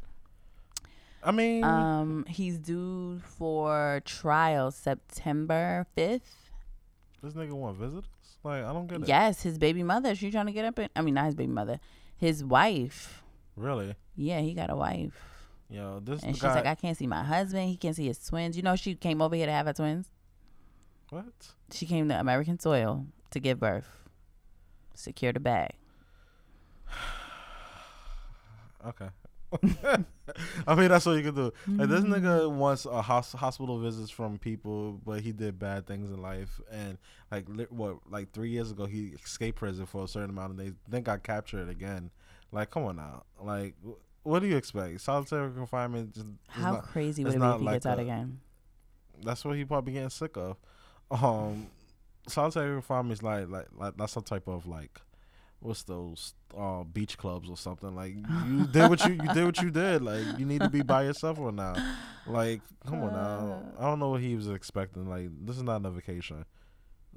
I mean, um he's due for trial september 5th this nigga want visitors? Like, I don't get it. yes his baby mother she trying to get up in i mean not his baby mother his wife Really? yeah he got a wife Yo, this And she's guy. like, I can't see my husband. He can't see his twins. You know, she came over here to have her twins. what? She came to American soil to give birth. Secure the bag. Okay. I mean, that's what you can do. Like this Mm-hmm. nigga wants a hos- hospital visits from people, but he did bad things in life. And like, li- what, like three years ago, he escaped prison for a certain amount and they then got captured again. Like, come on now. Like, wh- what do you expect? Solitary confinement. Just, How not- crazy would it be if he like gets out again? that's what he probably getting sick of. Um, solitary confinement is like, like, like that's some type of like, what's those uh, beach clubs or something? Like you did what you you did what you did. Like you need to be by yourself or now. Like come on now. I don't know what he was expecting. Like this is not a vacation.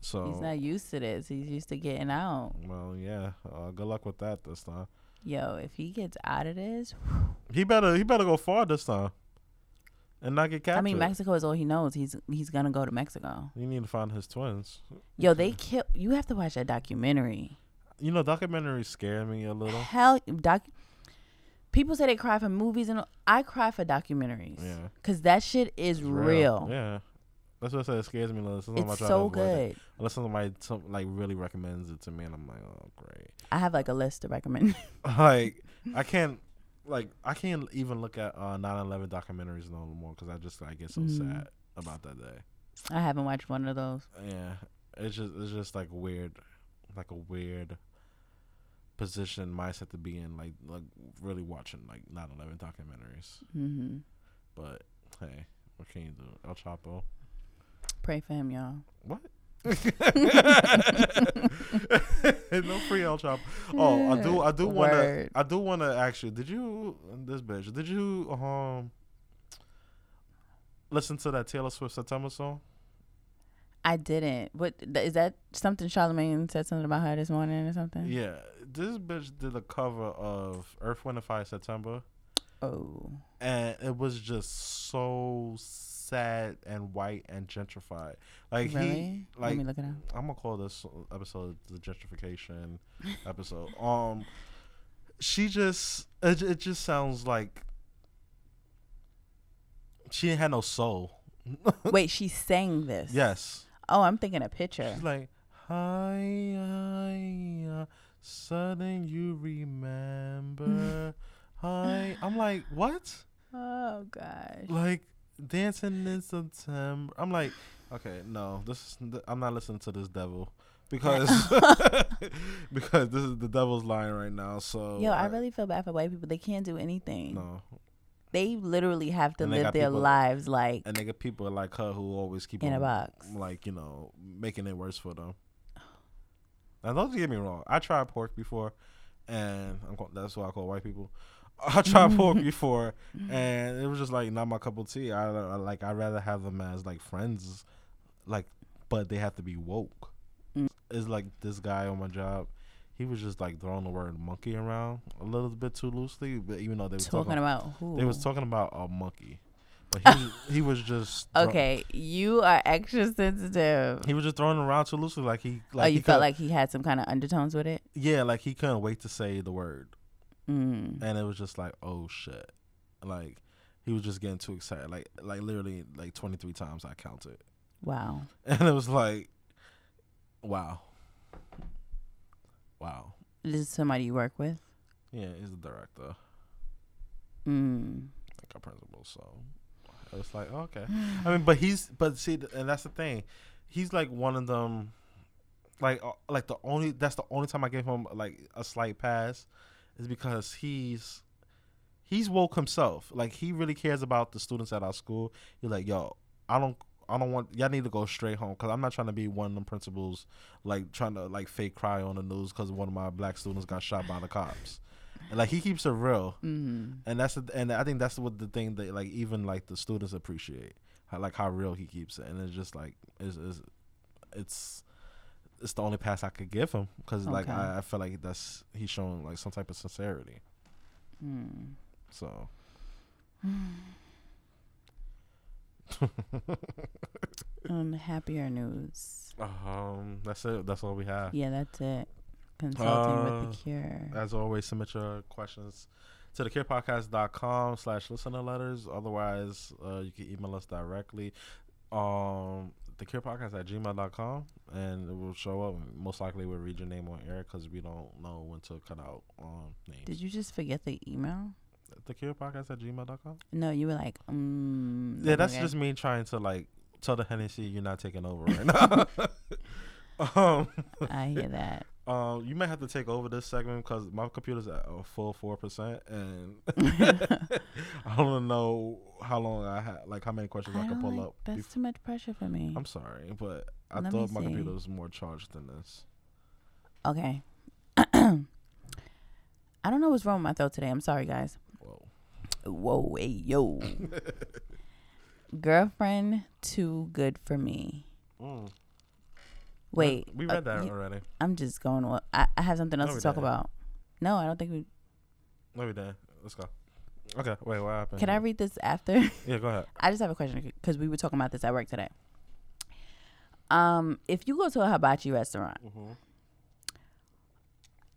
So He's not used to this. He's used to getting out. well, yeah. Uh, good luck with that this time. Yo, if he gets out of this, He better he better go far this time, and not get captured. I mean, Mexico is all he knows. He's he's gonna go to Mexico. You need to find his twins. Yo, they kill. You have to watch that documentary. You know, documentaries scare me a little. Hell, doc. People say they cry for movies, and I cry for documentaries. Yeah. Cause that shit is It's real. Yeah. That's what I said. It scares me a little. Sometimes It's so avoid it. good. Unless somebody some, like really recommends it to me, and I'm like, oh great. I have like a list to recommend. like I can't, like I can't even look at uh 9/11 documentaries no more because I just I get so Mhm. sad about that day. I haven't watched one of those. Yeah, it's just it's just like weird, like a weird position mindset to be in. Like like really watching like 9/11 documentaries. hmm But hey, what can you do? El Chapo. Pray for him, y'all. What? No free El Chapo. Oh, I do. I do want to. I do want to ask you. Did you this bitch? Did you um listen to that Taylor Swift September song? I didn't. What is that? Something Charlemagne said something about her this morning or something. Yeah, this bitch did a cover of Earth, Wind, and Fire September, Oh, and it was just so sad and white and gentrified. Like he, really? like Let me look it up. I'm gonna call this episode the gentrification episode. Um, she just it, it just sounds like she had no soul. Wait, she sang this. Yes, Oh, I'm thinking a picture. she's like hi, hi, uh, sudden you remember. hi, I'm like what? Oh gosh. Like dancing in September. I'm like, okay, no, this is I'm not listening to this devil because because this is the devil's lying right now. So Yo, I really feel bad for white people. They can't do anything. no, They literally have to live their people- lives like and they get people like her who always keep in a box. like you know making it worse for them. Now don't get me wrong. I tried pork before, and I'm call, that's why I call white people. I tried pork before, and it was just like not my cup of tea. I, I like I'd rather have them as like friends, like, but they have to be woke. Mm. It's like this guy on my job. He was just like throwing the word monkey around a little bit too loosely, but even though they were Talking talking, about who? they was talking about a monkey, But he was, he was just throw- Okay, you are extra sensitive. He was just throwing around too loosely, like he like oh, you he felt like he had some kind of undertones with it. yeah, like he couldn't wait to say the word, Mm. and it was just like oh shit, like he was just getting too excited, like like literally like twenty three times I counted, Wow. and it was like, wow, wow, This is somebody you work with. yeah, he's the director, Mm. like a principal, so it was like okay. I mean, but he's but see, and that's the thing. He's like one of them, like uh, like the only that's the only time I gave him like a slight pass, is because he's he's woke himself. Like he really cares about the students at our school. He's like, yo, I don't. I don't want y'all need to go straight home because I'm not trying to be one of them principals like trying to like fake cry on the news because one of my black students got shot by the cops. And like he keeps it real Mm. and that's the, and I think that's what the thing that like even like the students appreciate how, like how real he keeps it, and it's just like it's it's it's, it's the only pass I could give him because like Okay. I, I feel like that's he's showing like some type of sincerity. Mm. So On happier news. um, that's it. That's all we have. Yeah, that's it. Consulting with Uh, the cure. As always, submit your questions to the thecurepodcast.com slash listener letters. Otherwise, uh, you can email us directly. Um, thecurepodcast at gmail.com and it will show up. Most likely, we'll read your name on air because we don't know when to cut out um, names. Did you just forget the email? Thecurepodcast at gmail.com? No, you were like, mm, Yeah, that's okay. just me trying to like tell the Hennessy you're not taking over right now. um, I hear that. Um, you might have to take over this segment because my computer's at a full four percent, and I don't know how long I have, like how many questions I, I can pull like- up. That's bef- too much pressure for me. I'm sorry, but I Let thought my see. computer was more charged than this. Okay. I don't know what's wrong with my throat today. I'm sorry, guys. Whoa. Whoa, hey, yo. Girlfriend, too good for me. Mm. Wait. we uh, read that already. I'm just going. Well, I, I have something else No, to talk didn't. about. No, I don't think we. No, we did. Let's go. Okay, wait, what happened? Can I read this after? Yeah, go ahead. I just have a question because we were talking about this at work today. Um, if you go to a hibachi restaurant Mm-hmm.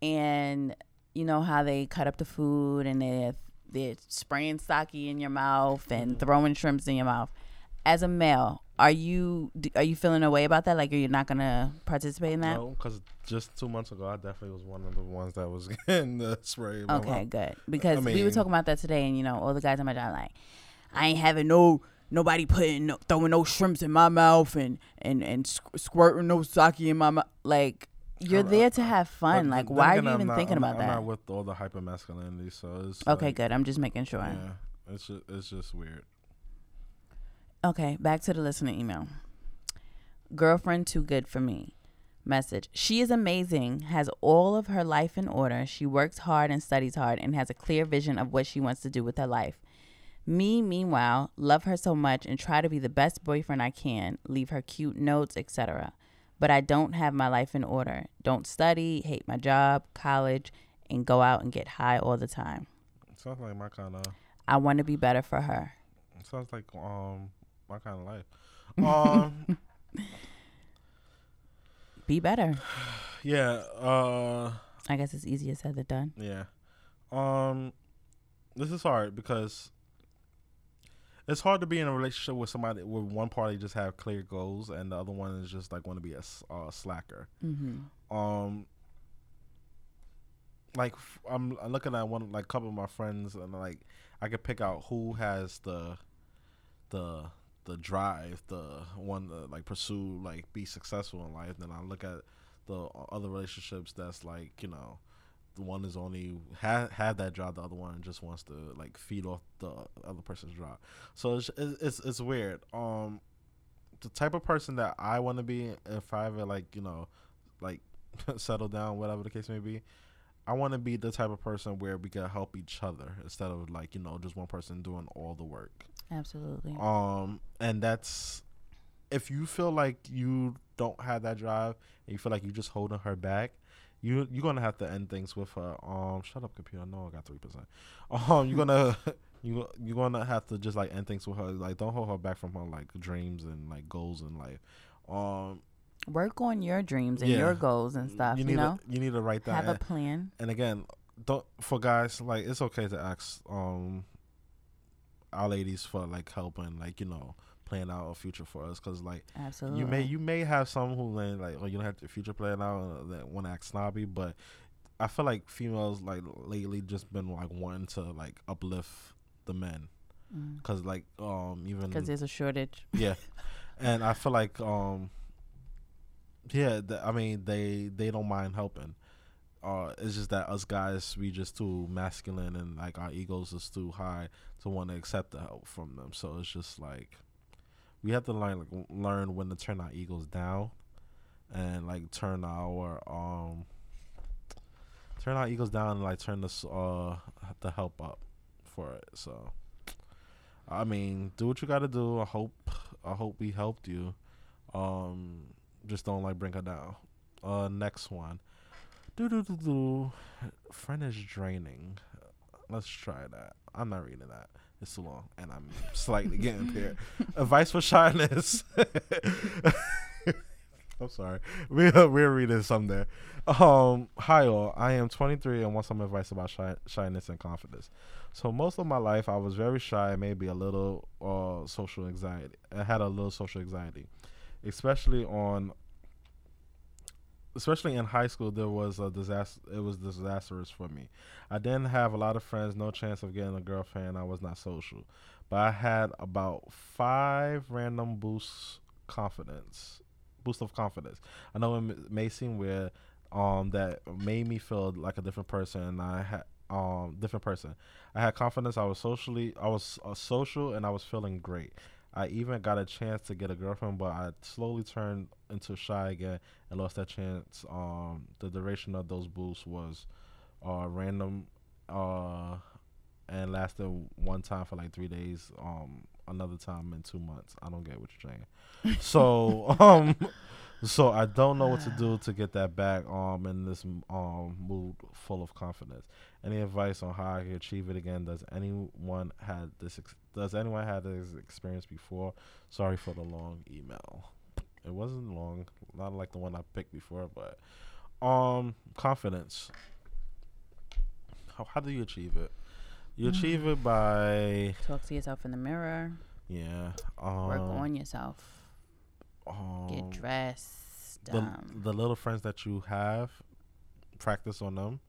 and you know how they cut up the food and they're they're spraying sake in your mouth and throwing shrimps in your mouth, as a male, are you d- are you feeling a way about that? Like, are you not gonna participate in that? No, because just two months ago, I definitely was one of the ones that was getting the spray. in my Okay, mouth. good. Because we were mean- talking about that today, and you know, all the guys on my job like, I ain't having no nobody putting no, throwing no shrimps in my mouth and and and squ- squirting no sake in my mouth. Like, you're I'm- there to have But fun. th- Like, then why are again, you I'm even not- thinking I'm about I'm that? not with all the hyper masculinity, so it's Okay, like, good. I'm just making sure. Yeah, it's just, it's just weird. Okay, back to the listener email. Girlfriend too good for me. Message. She is amazing, has all of her life in order. She works hard and studies hard and has a clear vision of what she wants to do with her life. Me, meanwhile, love her so much and try to be the best boyfriend I can, leave her cute notes, etc. But I don't have my life in order. Don't study, hate my job, college, and go out and get high all the time. sounds like my kind of. I want to be better for her. Sounds like um my kind of life. Um, Be better. yeah. Uh, I guess it's easier said than done. yeah. Um, this is hard because it's hard to be in a relationship with somebody where one party just have clear goals and the other one is just like want to be a uh, slacker. Mm-hmm. um like f- I'm, I'm looking at one like couple of my friends and like I could pick out who has the the the drive the one to like pursue like be successful in life then I look at the other relationships that's like you know the one is only ha- have that drive the other one just wants to like feed off the other person's drive so it's it's it's, it's weird um the type of person that I want to be if I ever like you know like settle down, whatever the case may be. I want to be the type of person where we can help each other instead of like you know just one person doing all the work. Absolutely. Um, and that's if you feel like you don't have that drive and you feel like you're just holding her back, you you're gonna have to end things with her. Um, shut up, computer. I know I got three percent. Um, you're gonna You you're gonna have to just like end things with her. Like don't hold her back from her like dreams and like goals in life. Um, Work on your dreams and Yeah. your goals and stuff. you You, know, to, you need to write that. have a plan. and again, don't for guys like it's okay to ask um our ladies for like helping, like you know plan out a future for us because like Absolutely. you may you may have some who like, like oh you don't have the future plan out uh, that want to act snobby, but I feel like females like lately just been like wanting to like uplift the men because like um even because there's a shortage. yeah, and I feel like um yeah th- I mean they they don't mind helping. Uh, it's just that us guys we just too masculine and like our egos is too high to want to accept the help from them. So it's just like we have to learn like learn when to turn our egos down and like turn our um turn our egos down and like turn this uh the help up for it. So I mean, do what you got to do. I hope I hope we helped you. Um, just don't like bring her down. Uh, next one. Do do do do. Friend is draining. Let's try that. I'm not reading that. It's too long, and I'm slightly getting impaired. Advice for shyness. I'm sorry. We we're reading some there. Um, hi all. I am 23 and want some advice about shy, shyness and confidence. So most of my life, I was very shy, and maybe a little uh social anxiety. I had a little social anxiety, especially on. Especially in high school, there was a disaster. It was disastrous for me. I didn't have a lot of friends, no chance of getting a girlfriend. I was not social, but I had about five random boosts confidence, boost of confidence. I know it may seem weird, um, that made me feel like a different person. I had um different person. I had confidence. I was socially, I was uh, social, and I was feeling great. I even got a chance to get a girlfriend, but I slowly turned into shy again and lost that chance. Um, the duration of those boosts was uh random, uh, and lasted one time for like three days. Um, another time in two months. I don't get what you're saying. so um, so I don't know what to do to get that back. Um, in this um mood full of confidence. Any advice on how I can achieve it again? Does anyone had this? Ex- does anyone had this experience before? Sorry for the long email. It wasn't long, not like the one I picked before, but um, confidence. How how do you achieve it? You achieve it by Talk to yourself in the mirror. yeah. Um, Work on yourself. um, Get dressed. the um, the little friends that you have, practice on them.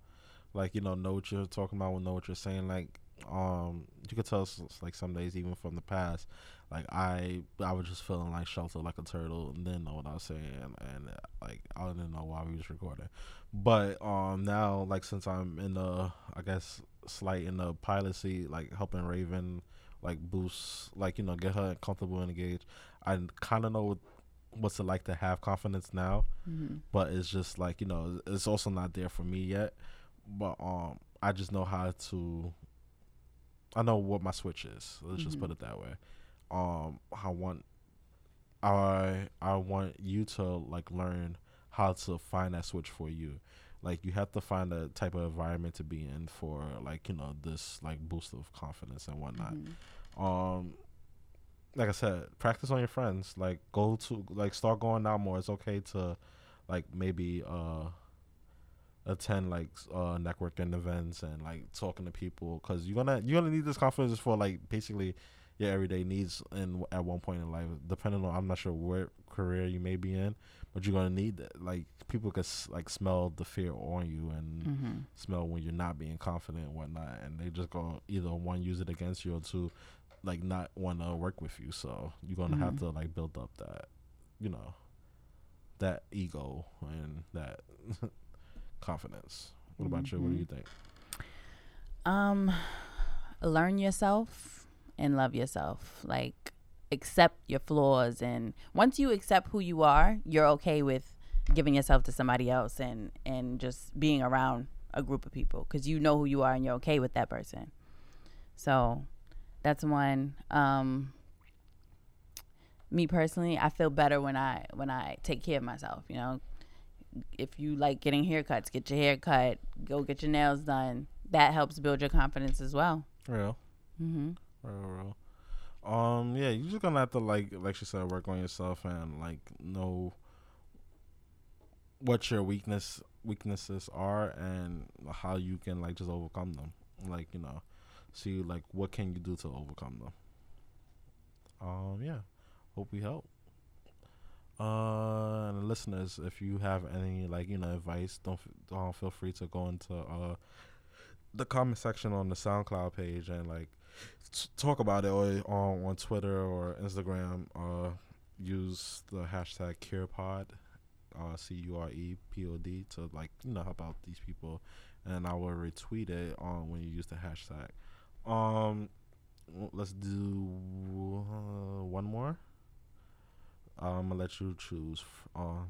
Like you know, know what you're talking about, know what you're saying. Like, um, you could tell like some days even from the past. Like I, I was just feeling like sheltered like a turtle, and didn't know what I was saying, and uh, like I didn't know why we was recording. But um, now like since I'm in the, I guess slight in the pilot seat, like helping Raven, like boost, like you know, get her comfortable and engaged. I kind of know what what's it like to have confidence now mhm. but it's just like you know it's also not there for me yet but um i just know how to i know what my switch is let's just put Mhm. it that way um i want i i want you to like learn how to find that switch for you like you have to find a type of environment to be in for like you know this like boost of confidence and whatnot Mhm. um like I said, practice on your friends. Like go to like start going out more. It's okay to like maybe uh attend like uh networking events and like talking to people because you're gonna you're gonna need this confidence for like basically your everyday needs and at one point in life depending on i'm not sure what career you may be in but you're gonna need that like people could s- like smell the fear on you and Mhm. smell when you're not being confident and whatnot, and they just go either one use it against you or two, like not want to work with you. So you're gonna have Mhm. to like build up that, you know, that ego and that confidence. What about you? What do you think? Um, learn yourself and love yourself. Like, accept your flaws, and once you accept who you are, you're okay with giving yourself to somebody else and and just being around a group of people because you know who you are and you're okay with that person. So, that's one. Um, me personally, I feel better when I when I take care of myself. You know, if you like getting haircuts, get your hair cut, go get your nails done. That helps build your confidence as well. Real. Mm-hmm. Real, real. Um, yeah, you're just gonna have to like, like she said, work on yourself and like know what your weakness weaknesses are and how you can like just overcome them. Like you know, see like what can you do to overcome them. Um, yeah, hope we help. Uh, and listeners, if you have any like you know advice, don't f- don't feel free to go into uh the comment section on the SoundCloud page and like t- talk about it or on on Twitter or Instagram. Uh, use the hashtag CurePod, uh, C U R E P O D to like you know help out these people, and I will retweet it on when you use the hashtag. Um, let's do uh, one more. I'm gonna let you choose. Um,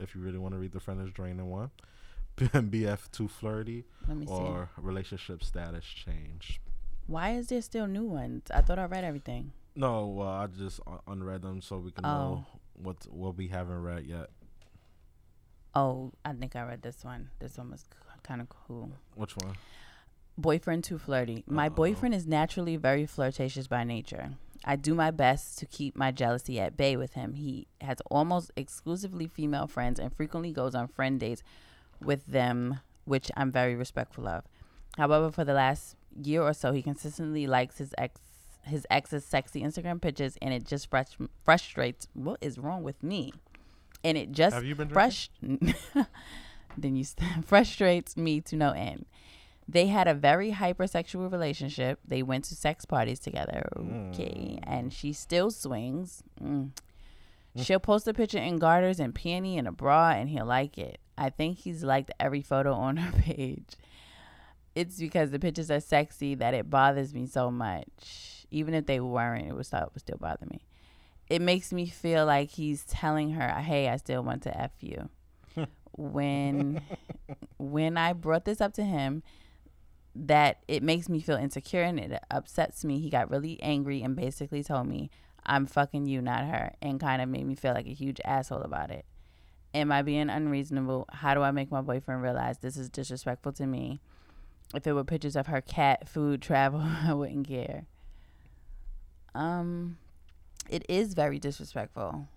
if you really want to read the friend is draining one, BF too flirty me see. or relationship status change. Why is there still new ones? I thought I read everything. No, well, I just un- unread them so we can know what what we haven't read yet. Oh, I think I read this one. This one was kind of cool. Which one? Boyfriend too flirty. My Uh-oh. boyfriend is naturally very flirtatious by nature. I do my best to keep my jealousy at bay with him. He has almost exclusively female friends and frequently goes on friend dates with them, which I'm very respectful of. However, for the last year or so, he consistently likes his ex his ex's sexy Instagram pictures, and it just frus- frustrates. What is wrong with me? And it just Have you been frust- then you st- frustrates me to no end. They had a very hypersexual relationship. They went to sex parties together. Okay. And she still swings. Mm. She'll post a picture in garters and panty and a bra, and he'll like it. I think he's liked every photo on her page. It's because the pictures are sexy that it bothers me so much. Even if they weren't, it would still, it would still bother me. It makes me feel like he's telling her, "Hey, I still want to f you." when when I brought this up to him, that it makes me feel insecure and it upsets me. He got really angry and basically told me, I'm fucking you, not her, and kind of made me feel like a huge asshole about it. Am I being unreasonable? How do I make my boyfriend realize this is disrespectful to me? If it were pictures of her cat, food, travel, I wouldn't care. Um, it is very disrespectful.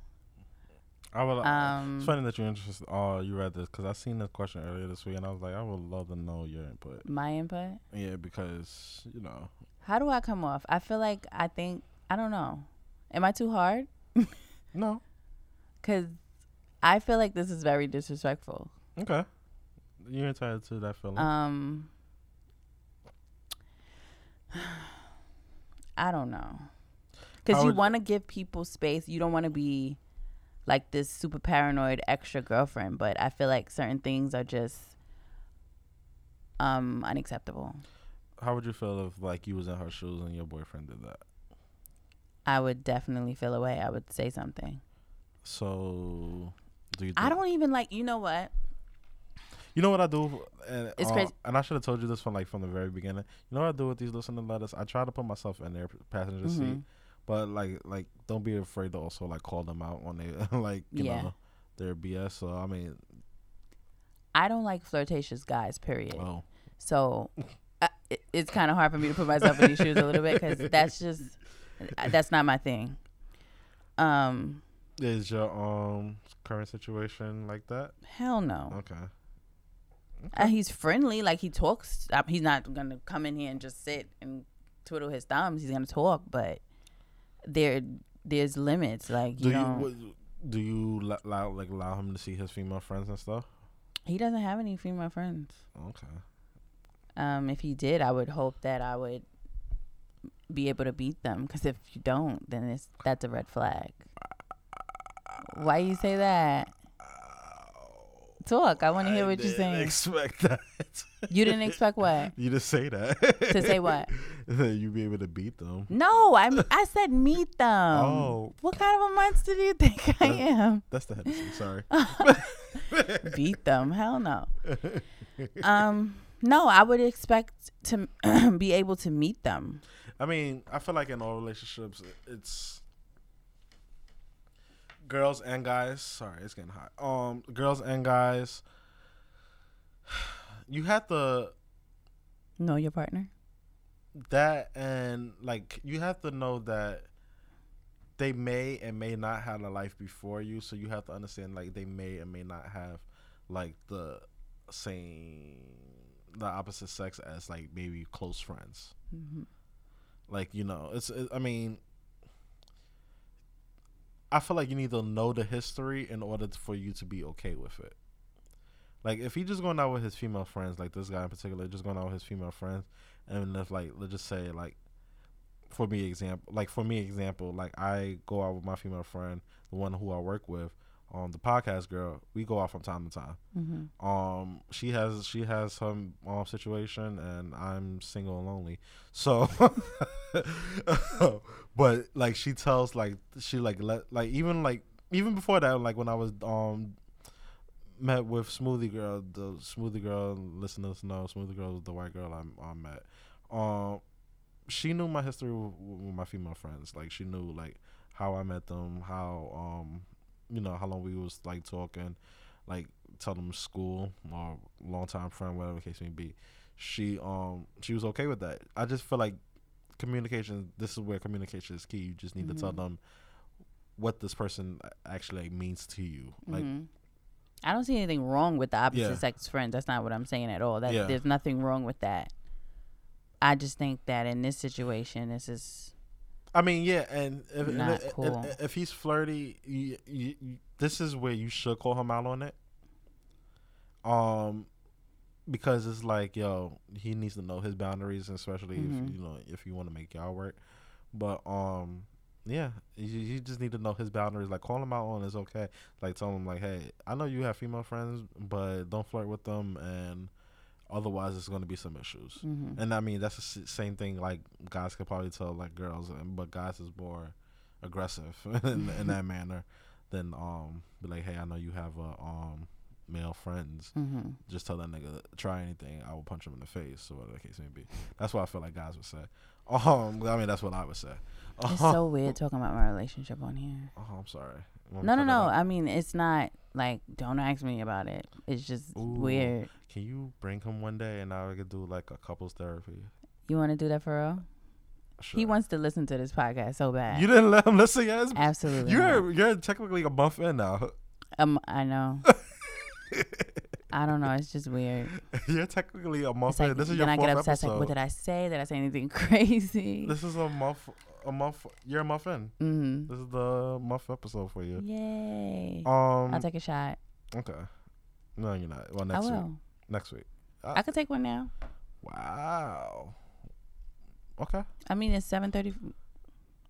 I would. Um, it's funny that you're interested. Oh, you read this because I seen this question earlier this week, and I was like, I would love to know your input. My input. Yeah, because you know, How do I come off? I feel like I think I don't know. Am I too hard? no, Cause I feel like this is very disrespectful. okay, you're entitled to that feeling. Um, I don't know. Cause How you want to give people space. You don't want to be like this super paranoid extra girlfriend. But I feel like certain things are just um unacceptable. How would you feel if like you was in her shoes and your boyfriend did that? I would definitely feel away. I would say something. So, do you? I don't even like. You know what? You know what I do? And, It's uh, crazy. And I should have told you this from like from the very beginning. You know what I do with these listening letters? I try to put myself in their passenger seat, Mhm. But like like don't be afraid to also like call them out on their like you Yeah. know their BS. So I mean, I don't like flirtatious guys. Period. oh, So uh, it, it's kind of hard for me to put myself in these shoes a little bit because that's just uh, that's not my thing. Um, is your um current situation like that? hell no. Okay. Uh, he's friendly, like he talks. Uh, he's not gonna come in here and just sit and twiddle his thumbs. He's gonna talk, but there there's limits. Like Do you what, do you lo- allow like allow him to see his female friends and stuff? he doesn't have any female friends. Okay. Um, if he did, I would hope that I would be able to beat them. Because if you don't, then it's that's a red flag. Why you say that? Talk. I want to hear what you're didn't saying. Expect that. You didn't expect what? you just say that To say what? that you be able to beat them. No, I I said meet them. Oh. What kind of a monster do you think I am? That's the Hennessy. Sorry. beat them. Hell no. Um, no, I would expect to be able to meet them. I mean, I feel like in all relationships, it's girls and guys. Sorry, it's getting hot. Um, girls and guys. You have to Know your partner. that and like you have to know that they may and may not have a life before you, so you have to understand like they may and may not have like the same the opposite sex as like maybe close friends. hmm Like you know, it's it, I mean. I feel like you need to know the history in order for you to be okay with it. Like if he just going out with his female friends, like this guy in particular, just going out with his female friends, and if like let's just say like, for me example, like for me example, like I go out with my female friend, the one who I work with, um, the podcast girl, we go out from time to time. hmm Um, she has she has some um situation, and I'm single and lonely. So, but like she tells like she like let like even like even before that, like when I was um met with Smoothie Girl, the Smoothie Girl listeners know Smoothie Girl was the white girl I, I met. Um, she knew my history with, with my female friends. Like she knew like how I met them, how um you know how long we was like talking, like tell them school or long time friend, whatever the case may be. She um she was okay with that. I just feel like communication. This is where communication is key. You just need to tell Mhm. them what this person actually means to you. Like hmm I don't see anything wrong with the opposite Yeah. sex friends. That's not what I'm saying at all. That Yeah. there's nothing wrong with that. I just think that in this situation, this is I mean, yeah, and if Not if- cool. if, if he's flirty, you, you, you, this is where you should call him out on it. Um, because it's like, yo, he needs to know his boundaries, especially Mhm. if you know if you want to make y'all work. But um, yeah, you, you just need to know his boundaries. Like, call him out on is okay. Like, tell him like, hey, I know you have female friends, but don't flirt with them, and otherwise, it's going to be some issues. mhm. And I mean, that's the same thing. Like guys could probably tell like girls, but guys is more aggressive in, in that manner than um be like, hey, I know you have a um male friends. hmm Just tell that nigga try anything, I will punch him in the face or whatever the case may be. That's what I feel like guys would say. Um, I mean, that's what I would say. It's so weird talking about my relationship on here. Oh, I'm sorry. You want me No, no, no. out? I mean, it's not like don't ask me about it. It's just Ooh. weird. Can you bring him one day and I could do like a couples therapy? You want to do that for real? Sure. He wants to listen to this podcast so bad. You didn't let him listen yet. Absolutely. You're not. you're technically a month in now. Um, I know. I don't know. It's just weird. You're technically a month like. This is your I fourth get upset. episode. Like, what did I say? Did I say anything crazy? this is a month. A month. You're a month in. mm This is the month episode for you. Yay! Um. I'll take a shot. okay. No, you're not. Well, I next week. will. Next week. I could take one now. Wow. Okay. I mean, it's seven thirty.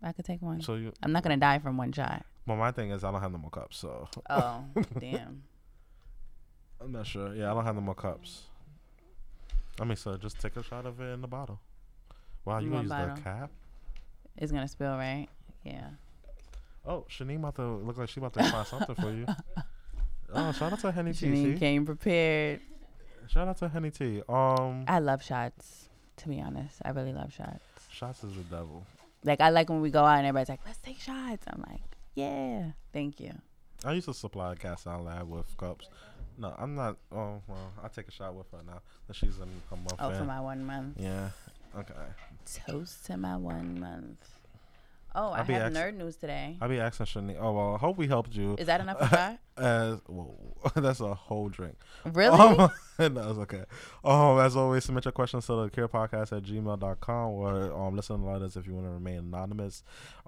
I could take one. So you. I'm not gonna die from one shot. Well, my thing is I don't have no more cups, so Oh, damn. I'm not sure. Yeah, I don't have no more cups. I mean, so just take a shot of it in the bottle. Wow, you gonna use bottle. the cap? It's gonna spill, right? Yeah. Oh, Shanique about to look like she about to find something for you. Oh, shout out to Henny T. Janine see? came prepared. Shout out to Henny T. Um, I love shots. To be honest, I really love shots. shots is the devil. Like I like when we go out and everybody's like, "Let's take shots." I'm like, "Yeah, thank you." I used to supply a Cast Sound Lab with cups. No, I'm not. Oh well, I take a shot with her now that she's in her month. Oh, for my one month. yeah. Okay. Toast to my one month. Oh, I I'll be have ax- nerd news today. I'll be asking Shani. Oh well, I hope we helped you. Is that enough for shot? As whoa, that's a whole drink. Really? Um, no, it's okay. Um, as always, submit your questions to the care podcast at gmail.com or um, listen to letters if you want to remain anonymous.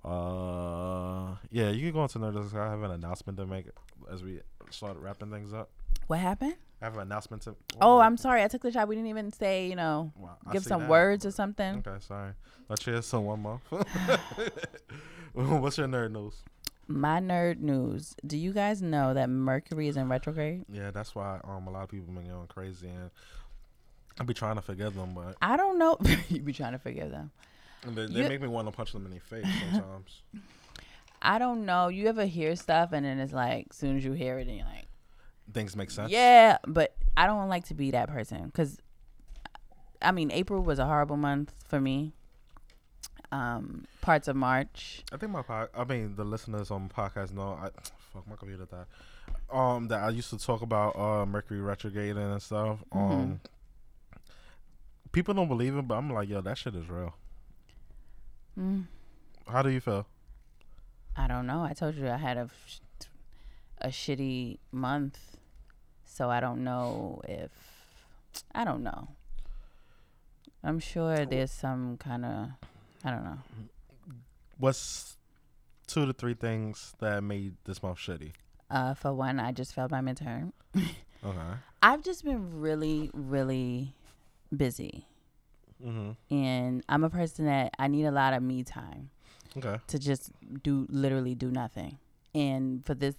Uh, yeah, you can go into Nerdist. I have an announcement to make as we start wrapping things up. What happened? I have an announcement to. Oh, I'm sorry. I took the shot. We didn't even say, you know, I give some that. words or something. Okay, sorry. Let's cheers to one month. What's your nerd news? My nerd news. Do you guys know that Mercury is in retrograde? Yeah, that's why um a lot of people been going crazy and I be trying to forgive them, but I don't know. you be trying to forgive them. they, they You- make me want to punch them in the face sometimes. I don't know. You ever hear stuff and then it's like, as soon as you hear it, and you're like, Things make sense. yeah, but I don't like to be that person because, I mean, April was a horrible month for me. Um, parts of March. I think my pod, I mean the listeners on podcast know I fuck my computer died. Um, that I used to talk about uh Mercury retrograding and stuff. Um, Mm-hmm. people don't believe it, but I'm like, yo, that shit is real. Mm, How do you feel? I don't know. I told you I had a sh- a shitty month, so I don't know if I don't know. I'm sure there's some kind of I don't know. What's two to three things that made this month shitty? Uh, for one, I just failed my midterm. Okay. I've just been really, really busy, Mm-hmm. and I'm a person that I need a lot of me time. Okay. to just do literally do nothing. And for this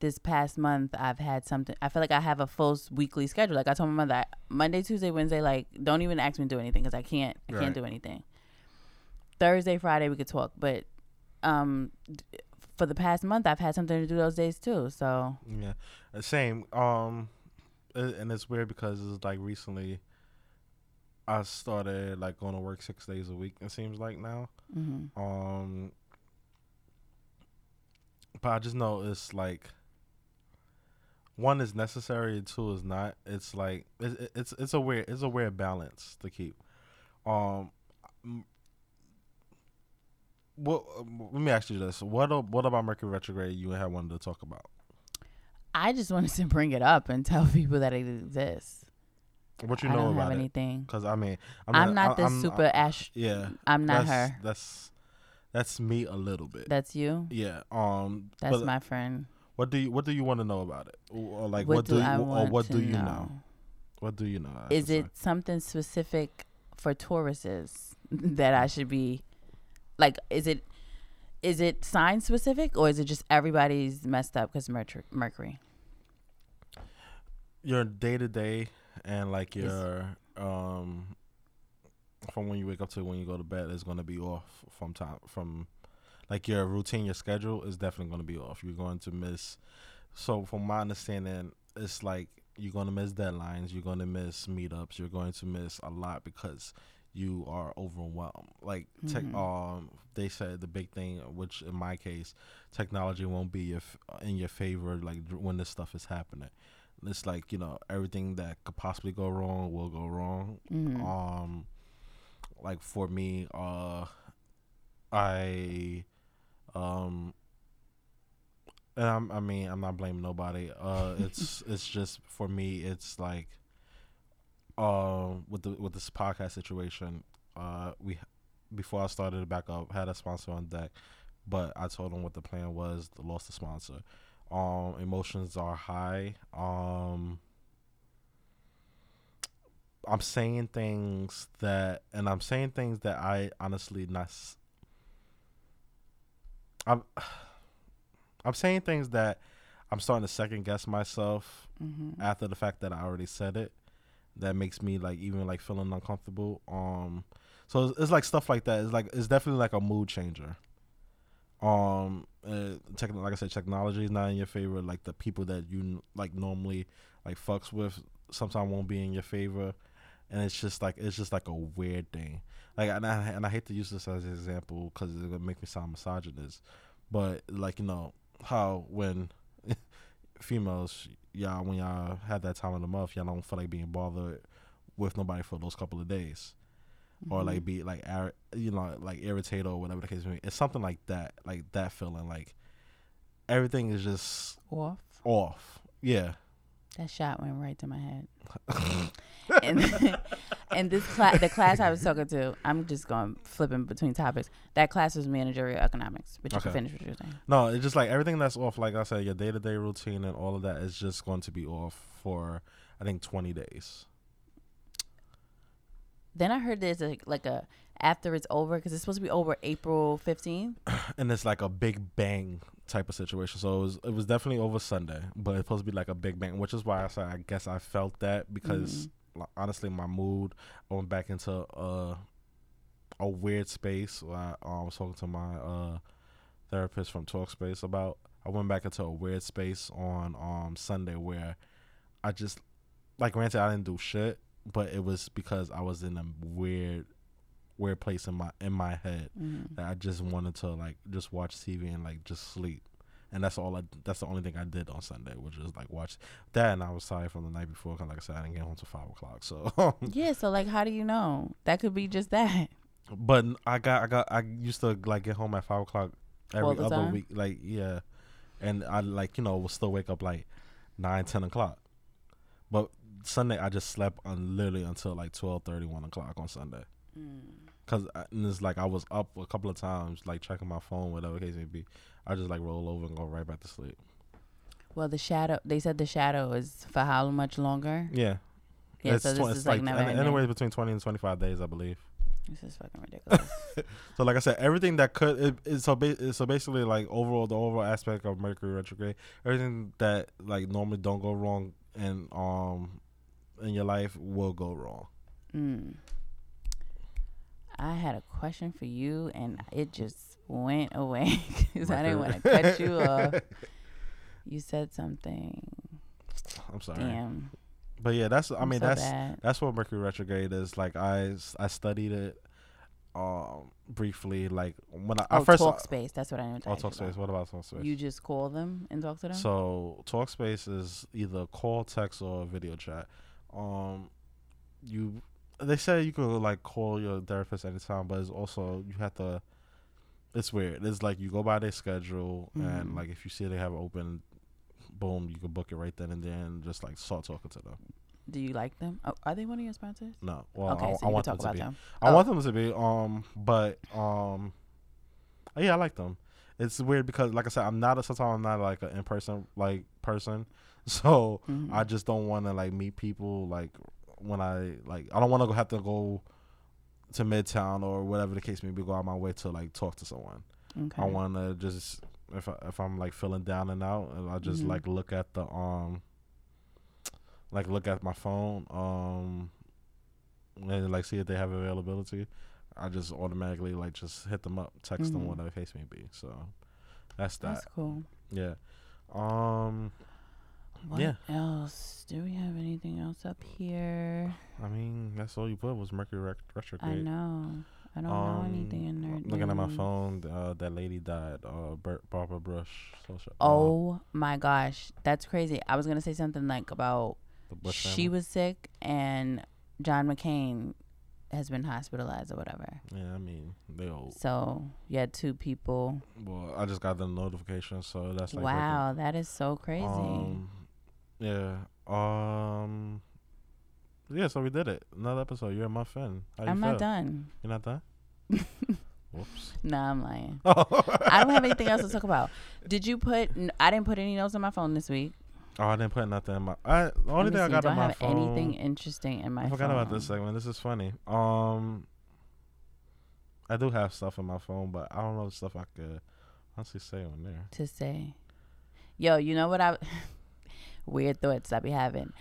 this past month, I've had something. I feel like I have a full weekly schedule. Like I told my mother, I- Monday, Tuesday, Wednesday, like don't even ask me to do anything because I can't. I Right. can't do anything. Thursday, Friday, we could talk, but um, d- for the past month, I've had something to do those days too. So Yeah. Uh, Same. Um, and it's weird because it's like recently. I started like going to work six days a week. It seems like now. mhm. Um, but I just know it's like one is necessary and two is not. It's like it, it's it's a weird it's a weird balance to keep. Um, what? Let me ask you this: what what about Mercury retrograde? You had wanted to talk about. I just wanted to bring it up and tell people that it exists. What you know I don't about have it? anything. Because I mean, I'm not, I- this I'm- super I- ash. yeah, I'm not that's, her. That's that's me a little bit. That's you. yeah. Um. That's but my friend. What do you What do you want to know about it? Or like what, what, do, you I or what do you know? know? What do you know? Is it something specific for Tauruses that I should be like? Is it is it sign specific or is it just everybody's messed up because Mercury? Mercury. your day to day and like your um from when you wake up to when you go to bed is going to be off from time from like your routine, your schedule is definitely going to be off. You're going to miss. So from my understanding, it's like you're going to miss deadlines. You're going to miss meetups. You're going to miss a lot because you are overwhelmed. Like tech, Mhm. um, they said the big thing, which in my case, technology won't be if, in your favor. Like when this stuff is happening, it's like you know everything that could possibly go wrong will go wrong. Mhm. Um, like for me, uh, I, um, and I'm, I mean, I'm not blaming nobody. Uh, it's it's just for me, it's like, um, with the with this podcast situation, uh, we before I started it back up, had a sponsor on deck, but I told them what the plan was. Lost the sponsor. Um, emotions are high. Um. I'm saying things that, and I'm saying things that I honestly not. I'm, I'm saying things that I'm starting to second guess myself Mhm. after the fact that I already said it. That makes me like even like feeling uncomfortable. Um, so it's, it's like stuff like that. It's like it's definitely like a mood changer. Um, uh, tech, like I said, technology is not in your favor. Like the people that you like normally like fucks with sometimes won't be in your favor, and it's just like it's just like a weird thing. Like and I and I hate to use this as an example because it's gonna make me sound misogynist, but like you know how when females y'all when y'all have that time of the month y'all don't feel like being bothered with nobody for those couple of days or like Mhm. be like you know like irritated or whatever the case may be it's something like that like that feeling like everything is just off. off yeah That shot went right to my head. and and this class, the class I was talking to, I'm just going flipping between topics. That class was managerial economics, but you can finish what you're saying. no it's just like everything that's off like i said your day-to-day routine and all of that is just going to be off for i think 20 days Then I heard there's a, like a after it's over because it's supposed to be over April 15th. and it's like a big bang type of situation. So it was it was definitely over Sunday, but it's supposed to be like a big bang, which is why I said I guess I felt that because like, honestly, my mood I went back into uh, a weird space. Where I, uh, I was talking to my uh, therapist from Talkspace about. I went back into a weird space on um Sunday where I just like granted I didn't do shit, but it was because I was in a weird weird place in my in my head Mhm. that I just wanted to like just watch TV and like just sleep and that's all. I, that's the only thing I did on Sunday, which is like watch that. And I was tired from the night before, cause like I said, I didn't get home till five o'clock. So, Yeah, so like how do you know? That could be just that. but I got I got I used to like get home at five o'clock every other time? week. Like yeah, and I like you know will still wake up like nine ten o'clock, but Sunday I just slept on literally until like 12, 1 o'clock on Sunday. Cause I, and it's like I was up a couple of times, like checking my phone, whatever the case may be. I just like roll over and go right back to sleep. Well, the shadow. They said the shadow is for how much longer? Yeah, Yeah, It's so this twen- is it's like, never an- anywhere between twenty and twenty five days, I believe. This is fucking ridiculous. So like I said, everything that could it, it's so ba- so basically like overall the overall aspect of Mercury retrograde, everything that like normally don't go wrong in um in your life will go wrong. mm. I had a question for you, and it just went away because I didn't want to cut you off. You said something. I'm sorry, Damn. but yeah, that's I I'm mean so that's bad. that's what Mercury retrograde is. Like I I studied it um briefly. Like when I, I Oh, first Talkspace. That's what I know. oh Talkspace. What about Talkspace? You just call them and talk to them. So Talkspace is either call, text, or video chat. Um, you they say you could like call your therapist anytime, but it's also you have to. It's weird. It's like you go by their schedule, and Mhm. like if you see they have open, boom, you can book it right then and then. And just like start talking to them. Do you like them? Oh, are they one of your sponsors? No, well, okay, I, so I want can them talk to about be. them. I Oh. want them to be. Um, but um, yeah, I like them. It's weird because, like I said, I'm not a sometimes I'm not like an in person like person, so Mhm. I just don't want to like meet people like when I like I don't want to have to go to Midtown or whatever the case may be. Go out my way to like talk to someone. Okay. I want to just if I, if I'm like feeling down and out, and I just Mhm. like look at the um like look at my phone um and like see if they have availability. I just automatically like just hit them up, text them Mhm. whatever the case may be. So that's that. That's cool. yeah. Um. What Yeah. else? Do we have anything else up here? I mean, that's all you put was Mercury rec- retrograde. I know. I don't know Um, anything in there. Looking at my phone, uh, that lady died. Uh, Bar- Barbara Bush. Social, uh, Oh my gosh, that's crazy. I was gonna say something like about she family. was sick and John McCain has been hospitalized or whatever. Yeah, I mean, they old. So you had two people. Well, I just got the notification, so that's like wow, that is so crazy. Um, yeah. Um. Yeah, so we did it. Another episode. You're a month in. How I'm feel? not done. You're not done. Whoops. Nah, I'm lying. I don't have anything else to talk about. Did you put? n- I didn't put any notes on my phone this week. Oh, I didn't put nothing in my. I the only thing I see, got do on I my have phone. anything interesting in my phone. I forgot about this segment. This is funny. Um, I do have stuff in my phone, but I don't know the stuff I could honestly say on there. to say. Yo, you know what I weird thoughts I be having.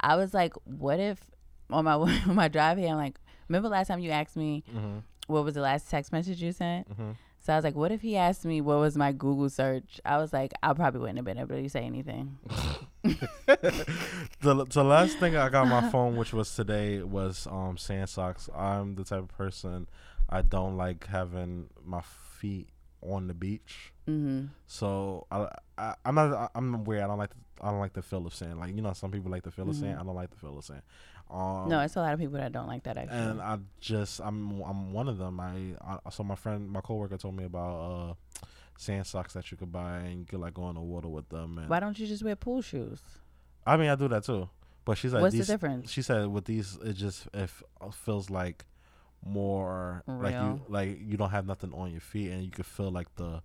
I was like, what if on my on my drive here, I'm like, remember last time you asked me Mm-hmm. what was the last text message you sent? Mm-hmm. So I was like, what if he asked me what was my Google search? I was like, I probably wouldn't have been able to say anything. the the last thing I got on my phone, which was today, was um sand socks. I'm the type of person I don't like having my feet on the beach. hmm So I, I I'm not I'm weird. I don't like the, I don't like the feel of sand. Like you know, some people like the feel of sand. Mhm. I don't like the feel of sand. Um, no, it's a lot of people that don't like that actually. and I just I'm I'm one of them. I, I so my friend my coworker told me about uh sand socks that you could buy and you could like go in the water with them. And Why don't you just wear pool shoes? I mean I do that too. But she's like What's these, the difference? She said with these it just it feels like more like you Real. like you don't have nothing on your feet and you could feel like the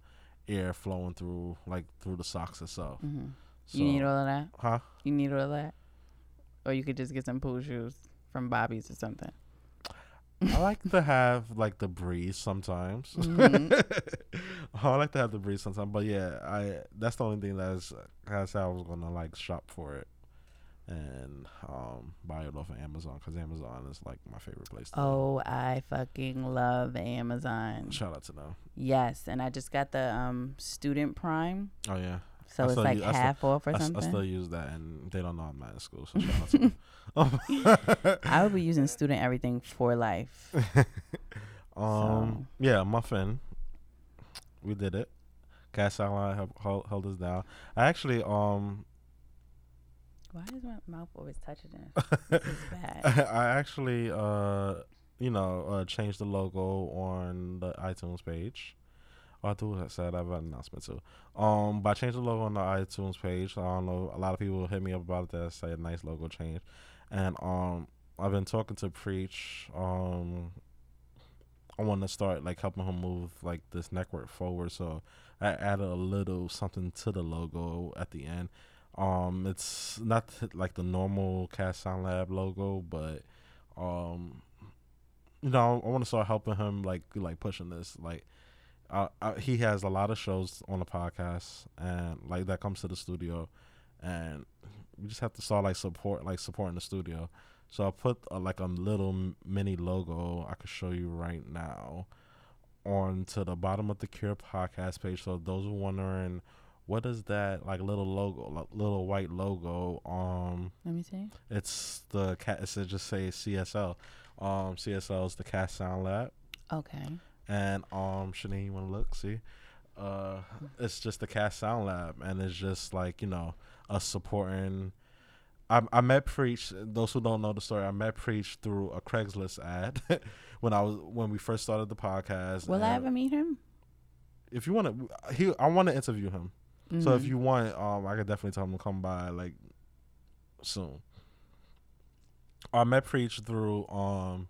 air flowing through like through the socks itself. hmm So, you need all of that. huh? You need all of that, or you could just get some pool shoes from Bobby's or something. I like to have like the breeze sometimes. Mhm. I like to have the breeze sometimes, but yeah, I that's the only thing that's I said I was gonna like shop for it and um buy it off of Amazon because Amazon is like my favorite place. To Oh, I fucking love Amazon. shout out to them. Yes, and I just got the um student prime, Oh yeah, so I it's like use- I still- half off or I, something. I still use that, and they don't know I'm not in school, so shout out to them. I would be using student everything for life. um, yeah, muffin. We did it. Lab held, held us down. I actually um Why is my mouth always touching it? This is bad. I actually, uh, you know, uh, changed the logo on the iTunes page. I do said I have an announcement too. Um, I changed the logo on the iTunes page. I don't know. A lot of people hit me up about that. Say a nice logo change, and um, I've been talking to Preach. Um, I want to start like helping him move like this network forward. So I added a little something to the logo at the end. Um, it's not like the normal Cast Sound Lab logo, but um, you know, I want to start helping him like like pushing this. Like, he has a lot of shows on the podcast, and like that comes to the studio, and we just have to start like support like supporting the studio. So I put uh, like a little mini logo I could show you right now on to the bottom of the Cure podcast page. So those are wondering what is that like little logo, like little white logo? Um, Let me see. it's the cat. It just say CSL. Um, CSL is the Cast Sound Lab, Okay. And um, Shanae, you want to look? See, uh, it's just the Cast Sound Lab, and it's just like you know us supporting. I, I met Preach. Those who don't know the story, I met Preach through a Craigslist ad when I was when we first started the podcast. Will I ever meet him? If you want to, he I want to interview him. So if Mhm. you want, um, I could definitely tell him to come by like soon. I met Preach through um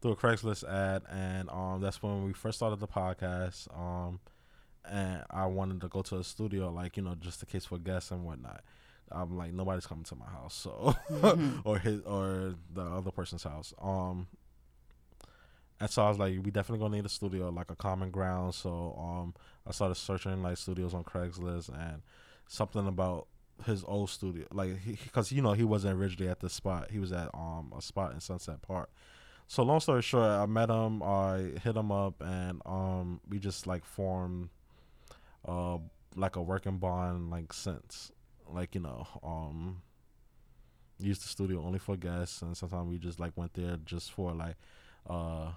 through a Craigslist ad, and um that's when we first started the podcast. Um, and I wanted to go to a studio, like you know, just in case for guests and whatnot. I'm like nobody's coming to my house, so Mhm. or his or the other person's house. Um, and so I was like, we definitely gonna need a studio, like a common ground. So um, I started searching like studios on Craigslist and something about his old studio, like because you know he wasn't originally at the spot. He was at um a spot in Sunset Park. So long story short, I met him. I hit him up, and um we just like formed uh like a working bond like since like you know um used the studio only for guests and sometimes we just like went there just for like uh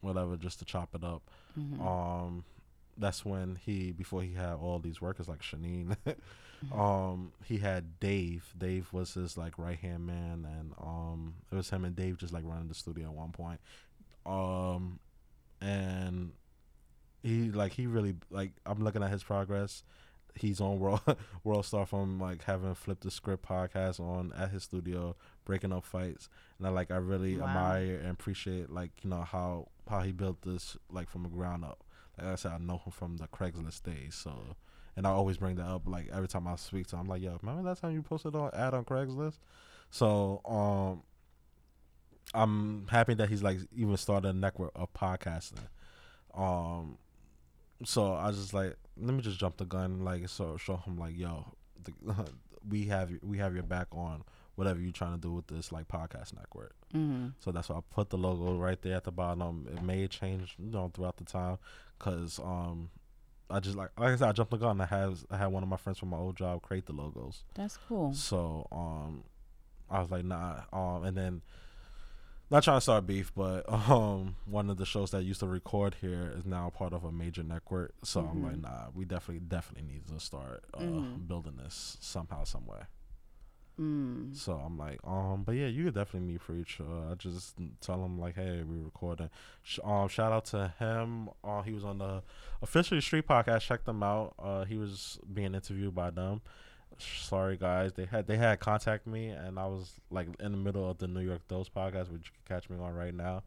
whatever just to chop it up Mhm. um that's when he before he had all these workers like Shanine. um he had Dave. Dave was his like right hand man and um it was him and Dave just like running the studio at one point. Um and he like he really like I'm looking at his progress. He's on world WorldStar from like having flipped the script podcast on at his studio breaking up fights. And I like I really Wow. admire and appreciate like you know how how he built this like from the ground up. Like I said I know him from the Craigslist days so and I always bring that up like every time I speak to him I'm like yo remember that time you posted on ad on Craigslist so um I'm happy that he's like even started a network of podcasting um so I was just like, let me just jump the gun, like so show him like, yo, the, we have we have your back on whatever you're trying to do with this like podcast network. Mhm. So that's why I put the logo right there at the bottom. It may change, you know, throughout the time, cause um, I just like like I said, I jumped the gun. I have I had one of my friends from my old job create the logos. That's cool. So um, I was like, nah. Um, and then not trying to start beef, but um, one of the shows that used to record here is now part of a major network. So I'm like, Mhm. nah, we definitely definitely need to start uh, Mhm. building this somehow, some way. Mm. So I'm like, um, but yeah, you could definitely meet Preach. Uh, I just tell him like, hey, we recording. Sh- um, shout out to him. Uh, he was on the officially Street podcast. Check them out. Uh, he was being interviewed by them. Sorry guys, they had they had contact me, and I was like in the middle of the New York Dose podcast, which you can catch me on right now.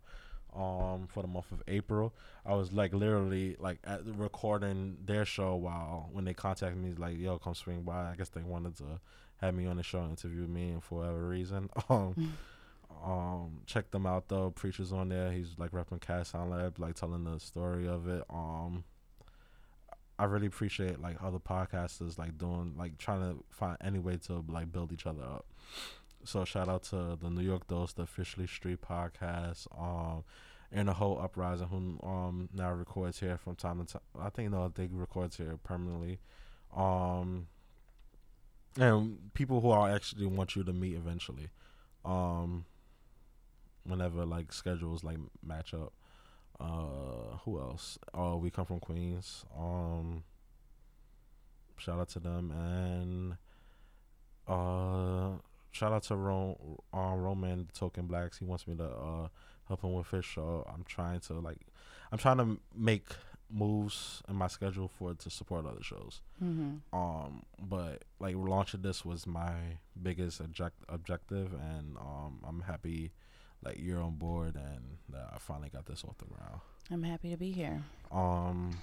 Um, for the month of April, I was like literally like at recording their show while when they contacted me, like, yo, come swing by. I guess they wanted to had me on the show and interview me and for whatever reason. Um, um, check them out though. Preacher's on there. He's like repping Cast Sound Lab, like telling the story of it. Um, I really appreciate like other podcasters like doing like trying to find any way to like build each other up. So shout out to the New York Dose, the officially street podcast. Um, and the whole uprising who um now records here from time to time. I think no, they records here permanently. Um, and people who I actually want you to meet eventually. Um, whenever like schedules like match up. Uh, who else? Oh, we come from Queens. Um, shout out to them and uh shout out to Ro- uh, Roman Token Blacks. He wants me to uh help him with his show. I'm trying to like I'm trying to make moves in my schedule for it to support other shows. Mm-hmm. Um, but like launching this was my biggest object- objective, and um, I'm happy like you're on board and that I finally got this off the ground. I'm happy to be here. Um,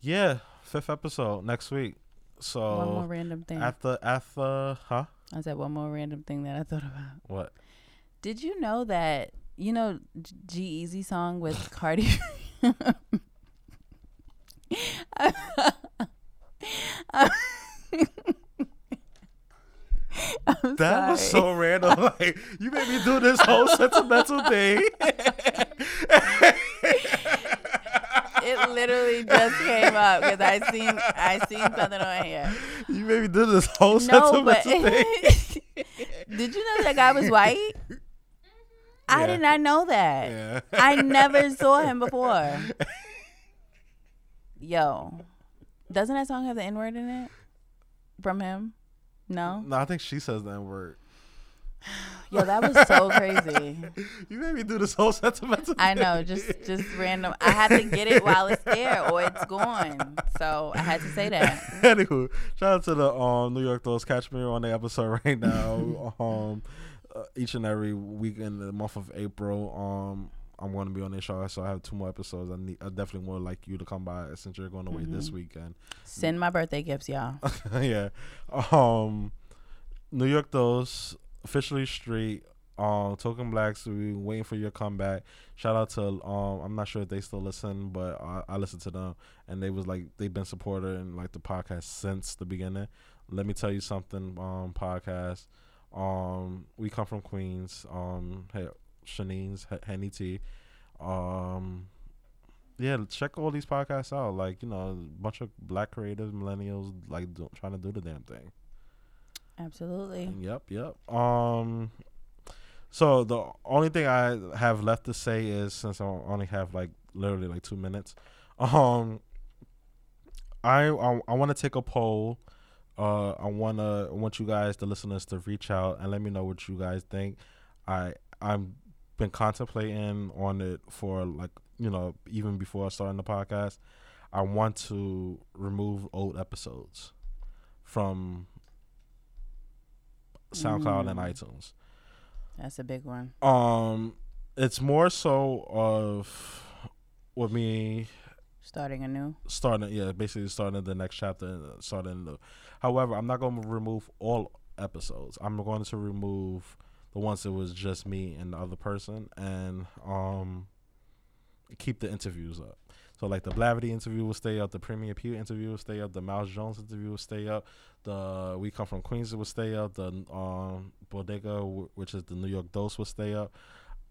yeah, fifth episode next week. So one more random thing. after after huh I said one more random thing that I thought about. what Did you know that you know G-Eazy song with Cardi? That was so random. Like you made me do this whole sentimental thing. It literally just came up because I seen I seen something on here. you made me do this whole No, but sentimental thing. did you know that guy was white? I Yeah. did not know that. Yeah. I never saw him before. Yo, doesn't that song have the N word in it from him? No. No, I think she says that word. Yo, that was so crazy. You made me do this whole sentimental. I know, just just random. I had to get it while it's there, or it's gone. So I had to say that. Anywho, shout out to the um, New York Dose. Catch me on the episode right now. um, uh, each and every week in the month of April. Um, I'm going to be on this show, so I have two more episodes. I need, I definitely would like you to come by since you're going away this Mhm. weekend. Send my birthday gifts, y'all. yeah. Um, New York Dose officially street. Um, Token Blacks, we waiting for your comeback. Shout out to um, I'm not sure if they still listen, but I, I listened to them, and they was like they've been supporter in like the podcast since the beginning. Let me tell you something, um, podcast. Um, we come from Queens. Um, hey, Shanine's H- Henny T. Um, yeah, check all these podcasts out. Like you know, a bunch of black creators, millennials, like do, trying to do the damn thing. Absolutely. Yep, yep. Um, so the only thing I have left to say is since I only have like literally like two minutes, um, I I, I want to take a poll. Uh, I wanna I want you guys, the listeners, to reach out and let me know what you guys think. I I'm been contemplating on it for like you know even before starting the podcast. I want to remove old episodes from SoundCloud and Mm. iTunes. That's a big one. Um, it's more so of with me Starting anew. starting, yeah, basically starting the next chapter, starting the. However, I'm not going to remove all episodes. I'm going to remove the ones that was just me and the other person, and um, keep the interviews up. So like the Blavity interview will stay up, the Premier Pew interview will stay up, the Mouse Jones interview will stay up, the We Come From Queens will stay up, the um Bodega, wh- which is the New York Dose, will stay up.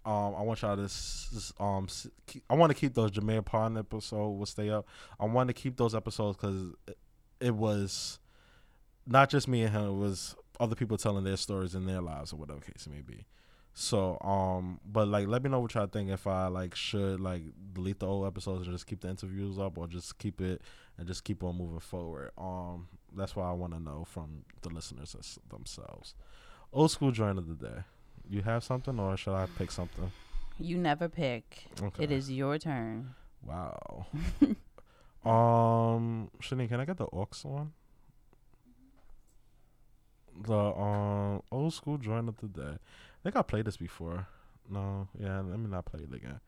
Um, I want y'all to s- um, s- keep, I want to keep those Jameer Pond episode will stay up. I want to keep those episodes because it, it was not just me and him; it was other people telling their stories in their lives or whatever case it may be. So, um, but like, let me know what y'all think. If I like should like delete the old episodes and just keep the interviews up, or just keep it and just keep on moving forward. Um, that's what I want to know from the listeners as- themselves. Old school joint of the day. You have something, or should I pick something? You never pick. Okay. It is your turn. Wow. um, Shani, can I get the aux one? The um old school joint of the day. I think I played this before. No, yeah, let me not play it again.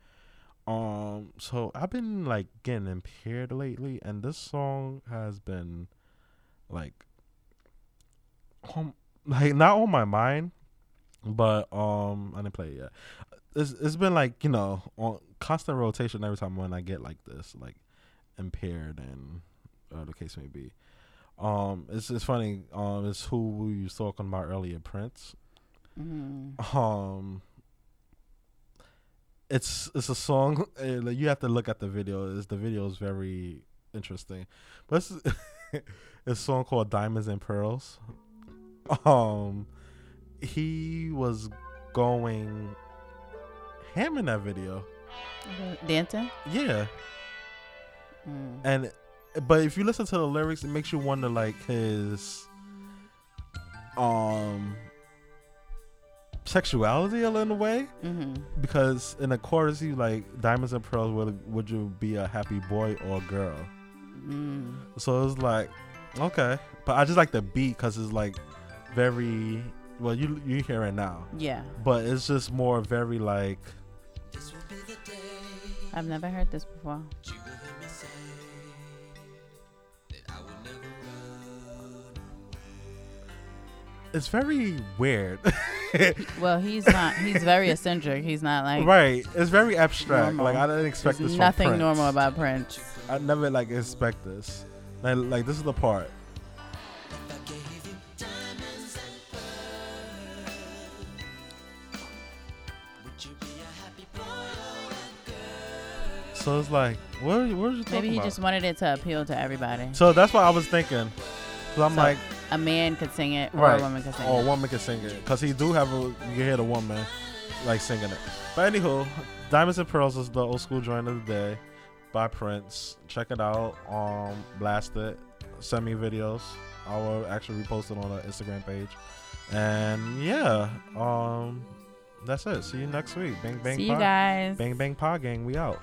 Um, so I've been like getting impaired lately, and this song has been like, um, like not on my mind, but um, I didn't play it yet. It's it's been like you know on constant rotation every time when I get like this, like impaired and the case may be. Um, it's it's funny. Um, it's who we was talking about earlier, Prince. Mm. Um, it's it's a song. uh, you have to look at the video. Is the video is very interesting, but it's, it's a song called "Diamonds and Pearls." Um, he was going ham in that video. Dancing. Yeah, Mm. and but if you listen to the lyrics, it makes you wonder like his um sexuality a little way Mm-hmm. because in the chorus he like diamonds and pearls would would you be a happy boy or girl Mm. so it's like okay but i just like the beat because it's like very well you you hear it now Yeah, but it's just more very like I've never heard this before. It's very weird Well, he's not. He's very eccentric. He's not like. right it's very abstract Normal. like i didn't expect There's this nothing from normal about Prince. i never like expect this like, like this is the part so it's like what, what are you talking Maybe he about just wanted it to appeal to everybody. so that's what i was thinking so i'm So, like a man could sing it, or right. a woman could sing it. or a woman can sing it. Because he do have a you can hear the woman like singing it. But anywho diamonds and pearls is the old school joint of the day by prince. Check it out um blast it send me videos. I will actually repost it on the instagram page. And yeah um that's it. See you next week. Bang bang See you guys. bang bang pod gang we out